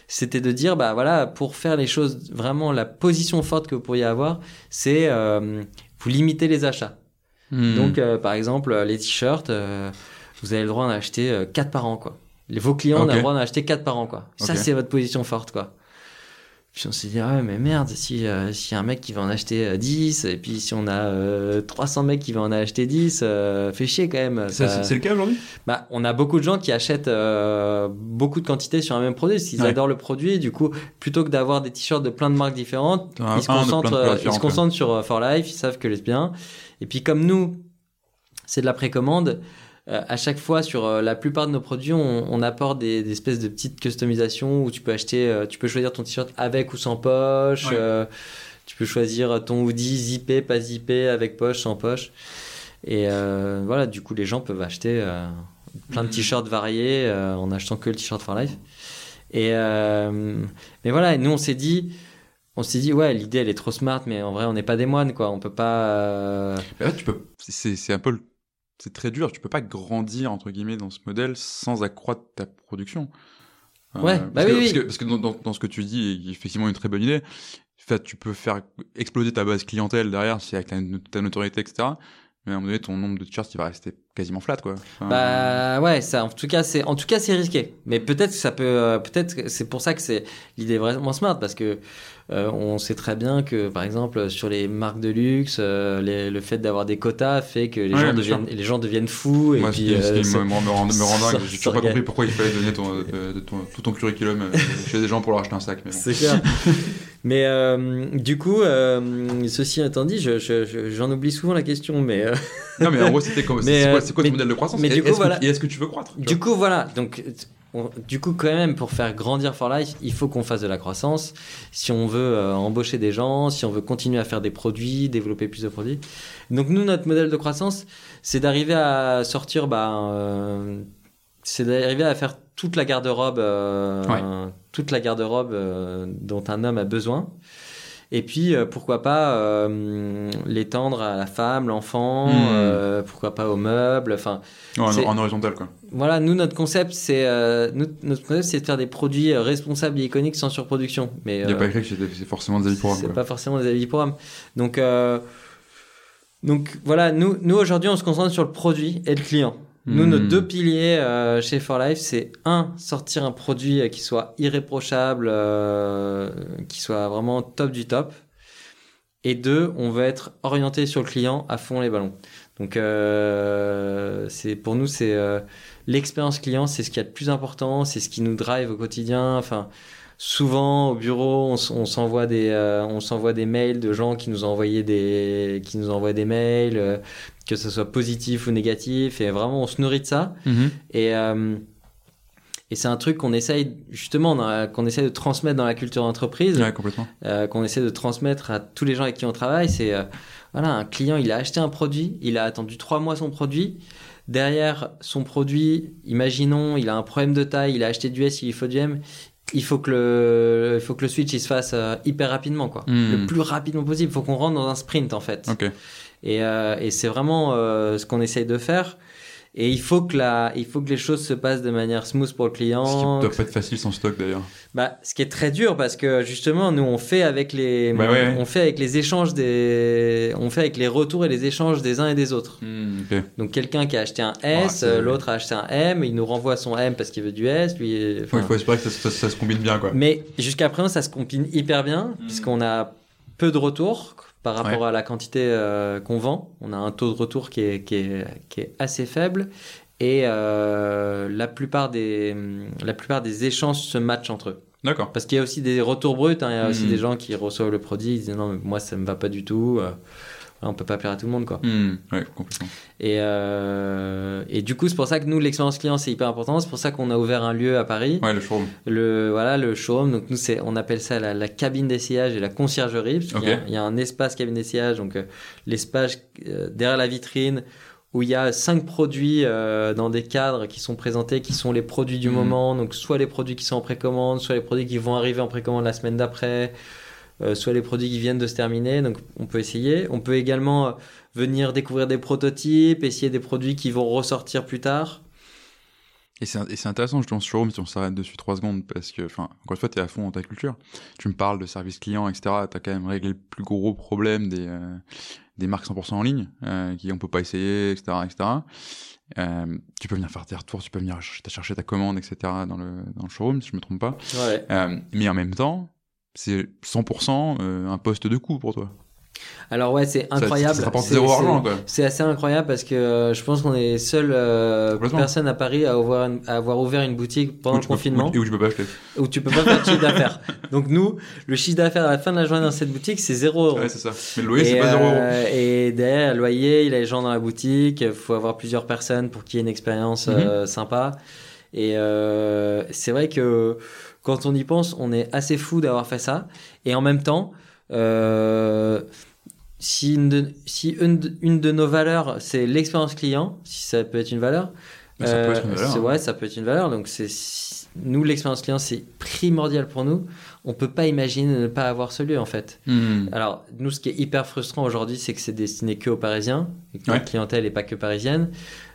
c'était de dire, bah voilà, pour faire les choses, vraiment, la position forte que vous pourriez avoir, c'est euh, vous limitez les achats. Hmm. Donc, euh, par exemple, euh, les t-shirts, euh, vous avez le droit d'en acheter euh, 4 par an, quoi. Vos clients, on a Ok. le droit d'en acheter 4 par an, quoi. Ça, c'est votre position forte, quoi. Puis on s'est dit, ah ouais, mais merde, si, euh, si y a un mec qui va en acheter euh, 10, et puis si on a euh, 300 mecs qui vont en acheter 10, euh, fait chier quand même. Ça, Ça- C'est le cas aujourd'hui? bah, on a beaucoup de gens qui achètent euh, beaucoup de quantités sur un même produit, parce qu'ils Ouais. adorent le produit. Du coup, plutôt que d'avoir des t-shirts de plein de marques différentes, ils se concentrent, euh, ils se concentrent sur For Life, ils savent que c'est bien. Et puis comme nous, c'est de la précommande, euh, à chaque fois sur euh, la plupart de nos produits, on, on apporte des, des espèces de petites customisations où tu peux acheter, euh, tu peux choisir ton t-shirt avec ou sans poche. Ouais. euh, tu peux choisir ton hoodie zippé, pas zippé, avec poche, sans poche. Et voilà, du coup, les gens peuvent acheter plein de Mhm. t-shirts variés en achetant que le t-shirt for life. Et mais voilà, et nous on s'est dit, on s'est dit ouais, l'idée elle est trop smart, mais en vrai on n'est pas des moines quoi, on peut pas. euh, là, tu peux. C'est un peu. le- C'est très dur. Tu peux pas grandir entre guillemets dans ce modèle sans accroître ta production. Euh, Ouais, parce bah que, oui, parce oui. que, parce que dans, ce que tu dis, a effectivement une très bonne idée. En fait, tu peux faire exploser ta base clientèle derrière, si avec ta, ta notoriété, etc. Mais à un moment donné, ton nombre de t-shirts, il va rester quasiment flat, quoi. Enfin, Bah ouais, ça en tout cas c'est en tout cas c'est risqué. Mais peut-être que ça peut euh, peut-être c'est pour ça que c'est l'idée est vraiment smart parce que on sait très bien que par exemple sur les marques de luxe, euh, les- le fait d'avoir des quotas fait que les Ouais, gens deviennent les gens deviennent fous et Moi, ce puis ce euh, me, rend, me rend dingue, j'ai toujours pas compris pourquoi il fallait donner ton, euh, de ton- tout ton curriculum euh, chez des gens pour leur acheter un sac. Bon. C'est clair. mais euh, du coup, euh, ceci étant dit, je- je- je- j'en oublie souvent la question, mais euh, Non, mais en gros, c'était comme. Mais, C'est euh, quoi, c'est quoi ton mais- modèle de croissance? mais Et du coup, est-ce que- voilà. Et est-ce que tu veux croître tu Du coup, voilà. Donc, on- du coup, quand même, pour faire grandir For Life, il faut qu'on fasse de la croissance. Si on veut euh, embaucher des gens, si on veut continuer à faire des produits, développer plus de produits. Donc, nous, notre modèle de croissance, c'est d'arriver à sortir, bah, euh, c'est d'arriver à faire toute la garde-robe, euh, Ouais. toute la garde-robe dont un homme a besoin. Et puis, euh, pourquoi pas euh, l'étendre à la femme, l'enfant, Hmm. euh, pourquoi pas aux meubles, enfin, en, c'est- horizontal, quoi. voilà, nous notre concept c'est notre concept c'est de faire des produits responsables et iconiques sans surproduction. Mais Il n'y a pas écrit que c'est forcément des avis pour c'est hommes. pas forcément des avis pour hommes. Donc donc voilà, nous nous aujourd'hui on se concentre sur le produit et le client. Nous Hmm. nos deux piliers euh, chez For Life c'est un sortir un produit euh, qui soit irréprochable, euh, qui soit vraiment top du top. Et deux, on veut être orienté sur le client à fond les ballons. Donc, euh, c'est pour nous, c'est l'expérience client, c'est ce qui est le plus important, c'est ce qui nous drive au quotidien. Enfin, souvent au bureau, on, s'envoie des, euh, on s'envoie des mails de gens qui nous ont envoyé des, qui nous envoient des mails, euh, que ce soit positif ou négatif, et vraiment on se nourrit de ça. Mhm. Et, euh, et c'est un truc qu'on essaye justement, qu'on essaye de transmettre dans la culture d'entreprise Ouais, complètement. euh, qu'on essaie de transmettre à tous les gens avec qui on travaille, c'est euh, voilà, un client, il a acheté un produit, il a attendu trois mois son produit. Derrière son produit, imaginons, il a un problème de taille, il a acheté du S, il faut du M. Il faut que le, il faut que le switch il se fasse euh, hyper rapidement, quoi. Hmm. Le plus rapidement possible. Il faut qu'on rentre dans un sprint, en fait. Et, euh, et c'est vraiment euh, ce qu'on essaye de faire. Et il faut que la, il faut que les choses se passent de manière smooth pour le client. Ce qui ne doit pas être facile sans stock d'ailleurs. bah, ce qui est très dur parce que justement, nous, on fait avec les, Bah ouais, on fait avec les échanges des, on fait avec les retours et les échanges des uns et des autres. Ok. Donc, quelqu'un qui a acheté un S, l'autre a acheté un M, il nous renvoie son M parce qu'il veut du S, lui. enfin, Ouais, il faut espérer que ça, ça- ça se combine bien, quoi. Mais jusqu'à présent, ça se combine hyper bien Mhm. puisqu'on a peu de retours par rapport à la quantité euh, qu'on vend. On a un taux de retour qui est, qui est, qui est assez faible. Et euh, la, plupart des, la plupart des échanges se matchent entre eux. D'accord. Parce qu'il y a aussi des retours bruts, hein. il y a aussi Mhm. des gens qui reçoivent le produit, ils disent non, mais moi ça me va pas du tout, euh, on peut pas plaire à tout le monde quoi. Hmm, Ouais, complètement. Et, euh, et du coup, c'est pour ça que nous, l'expérience client c'est hyper important, c'est pour ça qu'on a ouvert un lieu à Paris, Ouais, le showroom. le, voilà, le showroom, donc nous, c'est, on appelle ça la, la cabine d'essayage et la conciergerie, parce qu'il y a- Ok. il y, a un espace cabine d'essayage, donc euh, l'espace euh, derrière la vitrine où il y a cinq produits euh, dans des cadres qui sont présentés, qui sont les produits du Mhm. moment. Donc, soit les produits qui sont en précommande, soit les produits qui vont arriver en précommande la semaine d'après, soit les produits qui viennent de se terminer. Donc, on peut essayer. On peut également euh, venir découvrir des prototypes, essayer des produits qui vont ressortir plus tard. Et c'est intéressant justement ce showroom si on s'arrête dessus trois secondes parce que, enfin, encore une fois, t'es à fond dans ta culture. Tu me parles de service client, etc. T'as quand même réglé le plus gros problème des euh, des marques 100% en ligne euh, qui on peut pas essayer, etc., etc. Euh, tu peux venir faire tes retours, tu peux venir chercher, chercher ta commande, etc. dans le dans le showroom si je me trompe pas. Ouais. Euh, mais en même temps, c'est 100% euh, un poste de coût pour toi. Alors ouais, c'est Ça- incroyable. Ça, rapporte C'est- zéro argent, quoi. C'est assez incroyable parce que euh, je pense qu'on est seule euh, personne à Paris à avoir, une- à avoir ouvert une boutique pendant le peux- confinement où- et où tu peux pas acheter. où tu peux pas faire de chiffre d'affaires. Donc nous, le chiffre d'affaires à la fin de la journée dans cette boutique, c'est 0 euros. Ouais, c'est ça. Mais le loyer, c'est pas zéro euros. euh, et derrière, le loyer, il y a les gens dans la boutique, il faut avoir plusieurs personnes pour qu'il y ait une expérience Mhm. euh, sympa. Et c'est vrai que quand on y pense, on est assez fou d'avoir fait ça. Et en même temps, euh, si, une de, si une, de- une de nos valeurs, c'est l'expérience client, si ça peut être une valeur, Mais ça peut être une euh, valeur, c'est- hein. ouais, ça peut être une valeur. Donc, c'est nous, l'expérience client, c'est primordial pour nous. On peut pas imaginer ne pas avoir ce lieu, en fait. Hmm. Alors, nous, ce qui est hyper frustrant aujourd'hui, c'est que c'est destiné que aux Parisiens et que Ouais. notre clientèle n'est pas que parisienne.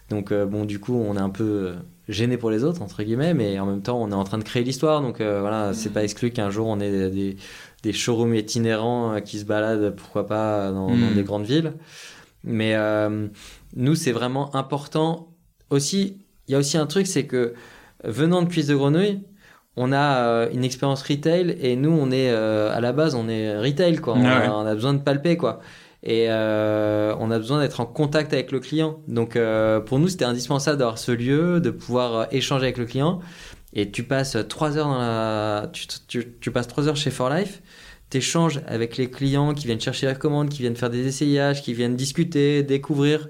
Donc, euh, bon, du coup, on est un peu euh, gêné pour les autres, entre guillemets, mais en même temps, on est en train de créer l'histoire. Donc, euh, voilà, c'est pas exclu qu'un jour, on ait des, des, showrooms itinérants qui se baladent, pourquoi pas, dans, dans Mm. des grandes villes. Mais nous, c'est vraiment important. Aussi, il y a aussi un truc, c'est que venant de Cuisse de Grenouille, on a euh, une expérience retail et nous, on est euh, à la base, on est retail quoi. On, Ah a, ouais. on a besoin de palper quoi. Et euh, on a besoin d'être en contact avec le client. Donc euh, pour nous, c'était indispensable d'avoir ce lieu, de pouvoir euh, échanger avec le client. Et tu passes trois heures dans la, tu, tu, tu passes trois heures chez For Life. T'échanges avec les clients qui viennent chercher la commande, qui viennent faire des essayages, qui viennent discuter, découvrir.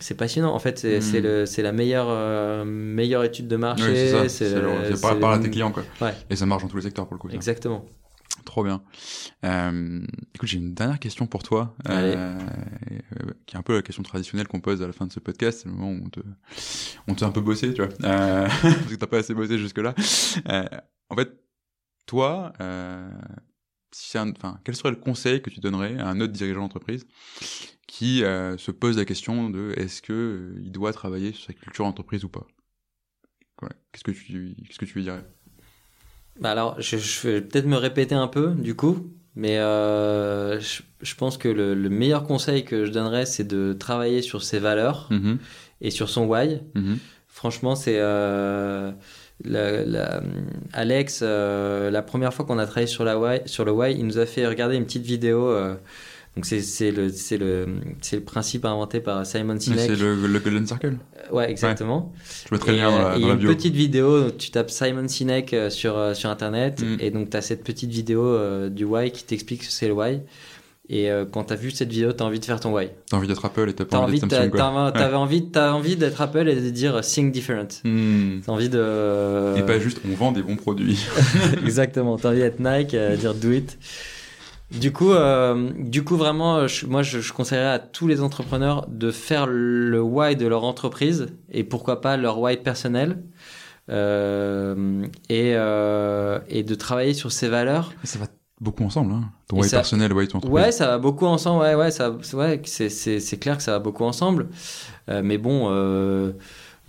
C'est passionnant. En fait, c'est Mm. c'est la meilleure, euh, meilleure étude de marché. Ouais, c'est par, par tes clients, quoi. Ouais. Et ça marche dans tous les secteurs, pour le coup. Exactement. Trop bien. Euh, écoute, j'ai une dernière question pour toi, Allez. euh, euh, qui est un peu la question traditionnelle qu'on pose à la fin de ce podcast. C'est le moment où on te, on te fait un peu bosser, tu vois, euh, parce que t'as pas assez bossé jusque-là. Euh, en fait, toi, euh, si un- enfin, quel serait le conseil que tu donnerais à un autre dirigeant d'entreprise qui se pose la question de est-ce que il doit travailler sur sa culture d'entreprise ou pas? Qu'est-ce que tu, qu'est-ce que tu lui dirais? Bah alors, je, je vais peut-être me répéter un peu, du coup, mais euh, je, je pense que le, le meilleur conseil que je donnerais, c'est de travailler sur ses valeurs Mhm, et sur son why. mhm. Franchement, c'est euh, la- la- Alex, euh, la première fois qu'on a travaillé sur, la why, sur le why, il nous a fait regarder une petite vidéo. Euh, donc c'est le, principe inventé par Simon Sinek. C'est le, le Golden Circle. Ouais, exactement. Je mettrai le Et, lien dans euh, la, et il dans la une bio. petite vidéo, tu tapes Simon Sinek euh, sur, euh, sur internet, Mm. et donc tu as cette petite vidéo euh, du why qui t'explique ce que c'est le why. Et euh, quand tu as vu cette vidéo, tu as envie de faire ton why. T'as envie d'être Apple et t'as Tu pas as envie envie, d'être t'as- Samsung, t'as- t'avais envie, t'as envie d'être Apple et de dire Think Different. Hmm. Tu as envie de. Et pas juste on vend des bons produits. Exactement, tu as envie d'être Nike, euh, dire do it. Du coup, euh, du coup vraiment, euh, je- moi, je, je conseillerais à tous les entrepreneurs de faire le why de leur entreprise et pourquoi pas leur why personnel. Euh, et, euh, et de travailler sur ses valeurs. ça va beaucoup ensemble, hein. Ton Et ça- personnel, way ton entreprise. Ouais, ça va beaucoup ensemble. Ouais, ouais, ça, ouais, c'est, c'est, c'est clair que ça va beaucoup ensemble. Euh, mais bon, euh,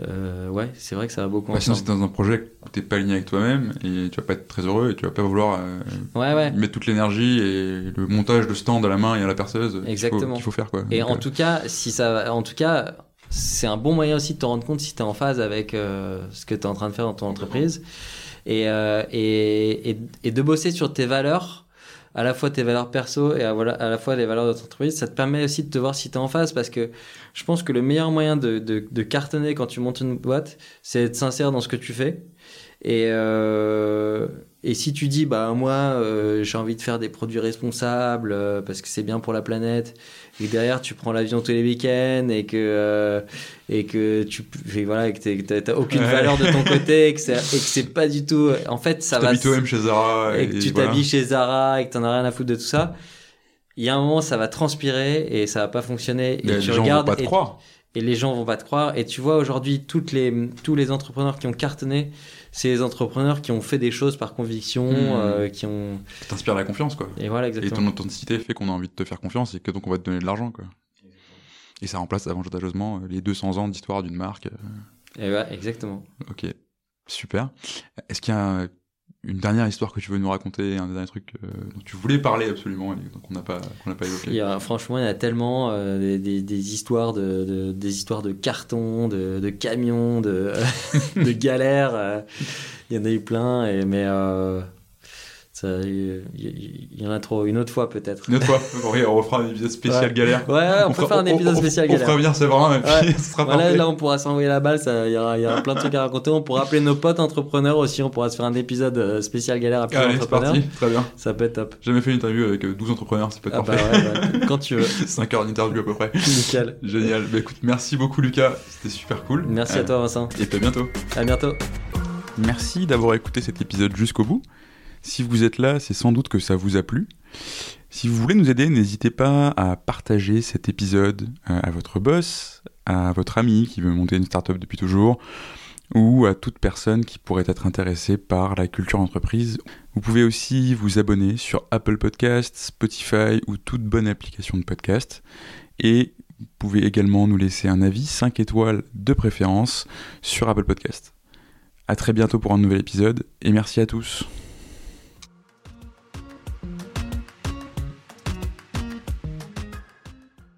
euh, ouais, c'est vrai que ça va beaucoup Bah, sinon, c'est dans un projet où t'es pas aligné avec toi-même et tu vas pas être très heureux et tu vas pas vouloir euh, Ouais, ouais. mettre toute l'énergie et le montage de stand à la main et à la perceuse qu'il faut- Exactement. qu'il faut, faire, quoi. Et Donc, en euh, tout cas, si ça, va- en tout cas, c'est un bon moyen aussi de te rendre compte si tu es en phase avec euh, ce que tu es en train de faire dans ton entreprise et, et, et, et de bosser sur tes valeurs, à la fois tes valeurs perso et à, voilà, à la fois les valeurs de ton entreprise. Ça te permet aussi de te voir si tu es en phase parce que je pense que le meilleur moyen de, de, de cartonner quand tu montes une boîte, c'est être sincère dans ce que tu fais. Et, euh, et si tu dis, bah moi, euh, j'ai envie de faire des produits responsables euh, parce que c'est bien pour la planète, et que derrière tu prends l'avion tous les week-ends et que et que tu et voilà et que t'as aucune Ouais. valeur de ton côté et que c'est et pas du tout. En fait, ça tu va. t'habilles toi-même chez Zara Et que tu voilà. t'habilles chez Zara et que t'en as rien à foutre de tout ça. Il y a un moment, ça va transpirer et ça va pas fonctionner. Et Les tu gens vont regardes pas te et- croire. et les gens vont pas te croire. Et tu vois aujourd'hui toutes les tous les entrepreneurs qui ont cartonné, c'est les entrepreneurs qui ont fait des choses par conviction, Hmm. euh, qui ont la confiance, quoi. et voilà Et exactement. ton authenticité fait qu'on a envie de te faire confiance et que donc on va te donner de l'argent, quoi. Et ça remplace avantageusement euh, les 200 ans d'histoire d'une marque. euh, Et ouais, exactement. Ok, super. Est-ce qu'il y a une dernière histoire que tu veux nous raconter, un dernier truc euh, dont tu voulais parler absolument et qu'on n'a pas, qu'on n'a pas évoqué Il y a, franchement, il y a tellement euh, des, des, des histoires de, de- des histoires de cartons, de, de camions, de, de galères. euh, il y en a eu plein, et, mais euh, il y, y en a trop. Une autre fois peut-être. Une autre fois, on refera un épisode spécial Ouais. galère. Ouais, ouais, on, peut faire un épisode spécial on, galère. On fera venir et puis ce sera Voilà, parfait. là, on pourra s'envoyer la balle. Il y, aura, il y aura plein de trucs à raconter. On pourra appeler nos potes entrepreneurs aussi. On pourra se faire un épisode euh, spécial galère à plusieurs Allez, c'est entrepreneurs. parti, très bien. Ça peut être top. J'ai jamais fait une interview avec euh, 12 entrepreneurs, ça peut être Ah bah parfait. ouais, bah, quand tu veux. 5 heures d'interview à peu près. Nickel. Génial. Bah écoute, merci beaucoup Lucas, c'était super cool. Merci à Euh, toi, Vincent. Et puis à bientôt. À bientôt. Merci d'avoir écouté cet épisode jusqu'au bout. Si vous êtes là, c'est sans doute que ça vous a plu. Si vous voulez nous aider, n'hésitez pas à partager cet épisode euh, à votre boss, à votre ami qui veut monter une startup depuis toujours, ou à toute personne qui pourrait être intéressée par la culture d'entreprise. Vous pouvez aussi vous abonner sur Apple Podcasts, Spotify ou toute bonne application de podcast. Et vous pouvez également nous laisser un avis 5 étoiles de préférence sur Apple Podcasts. À très bientôt pour un nouvel épisode et merci à tous.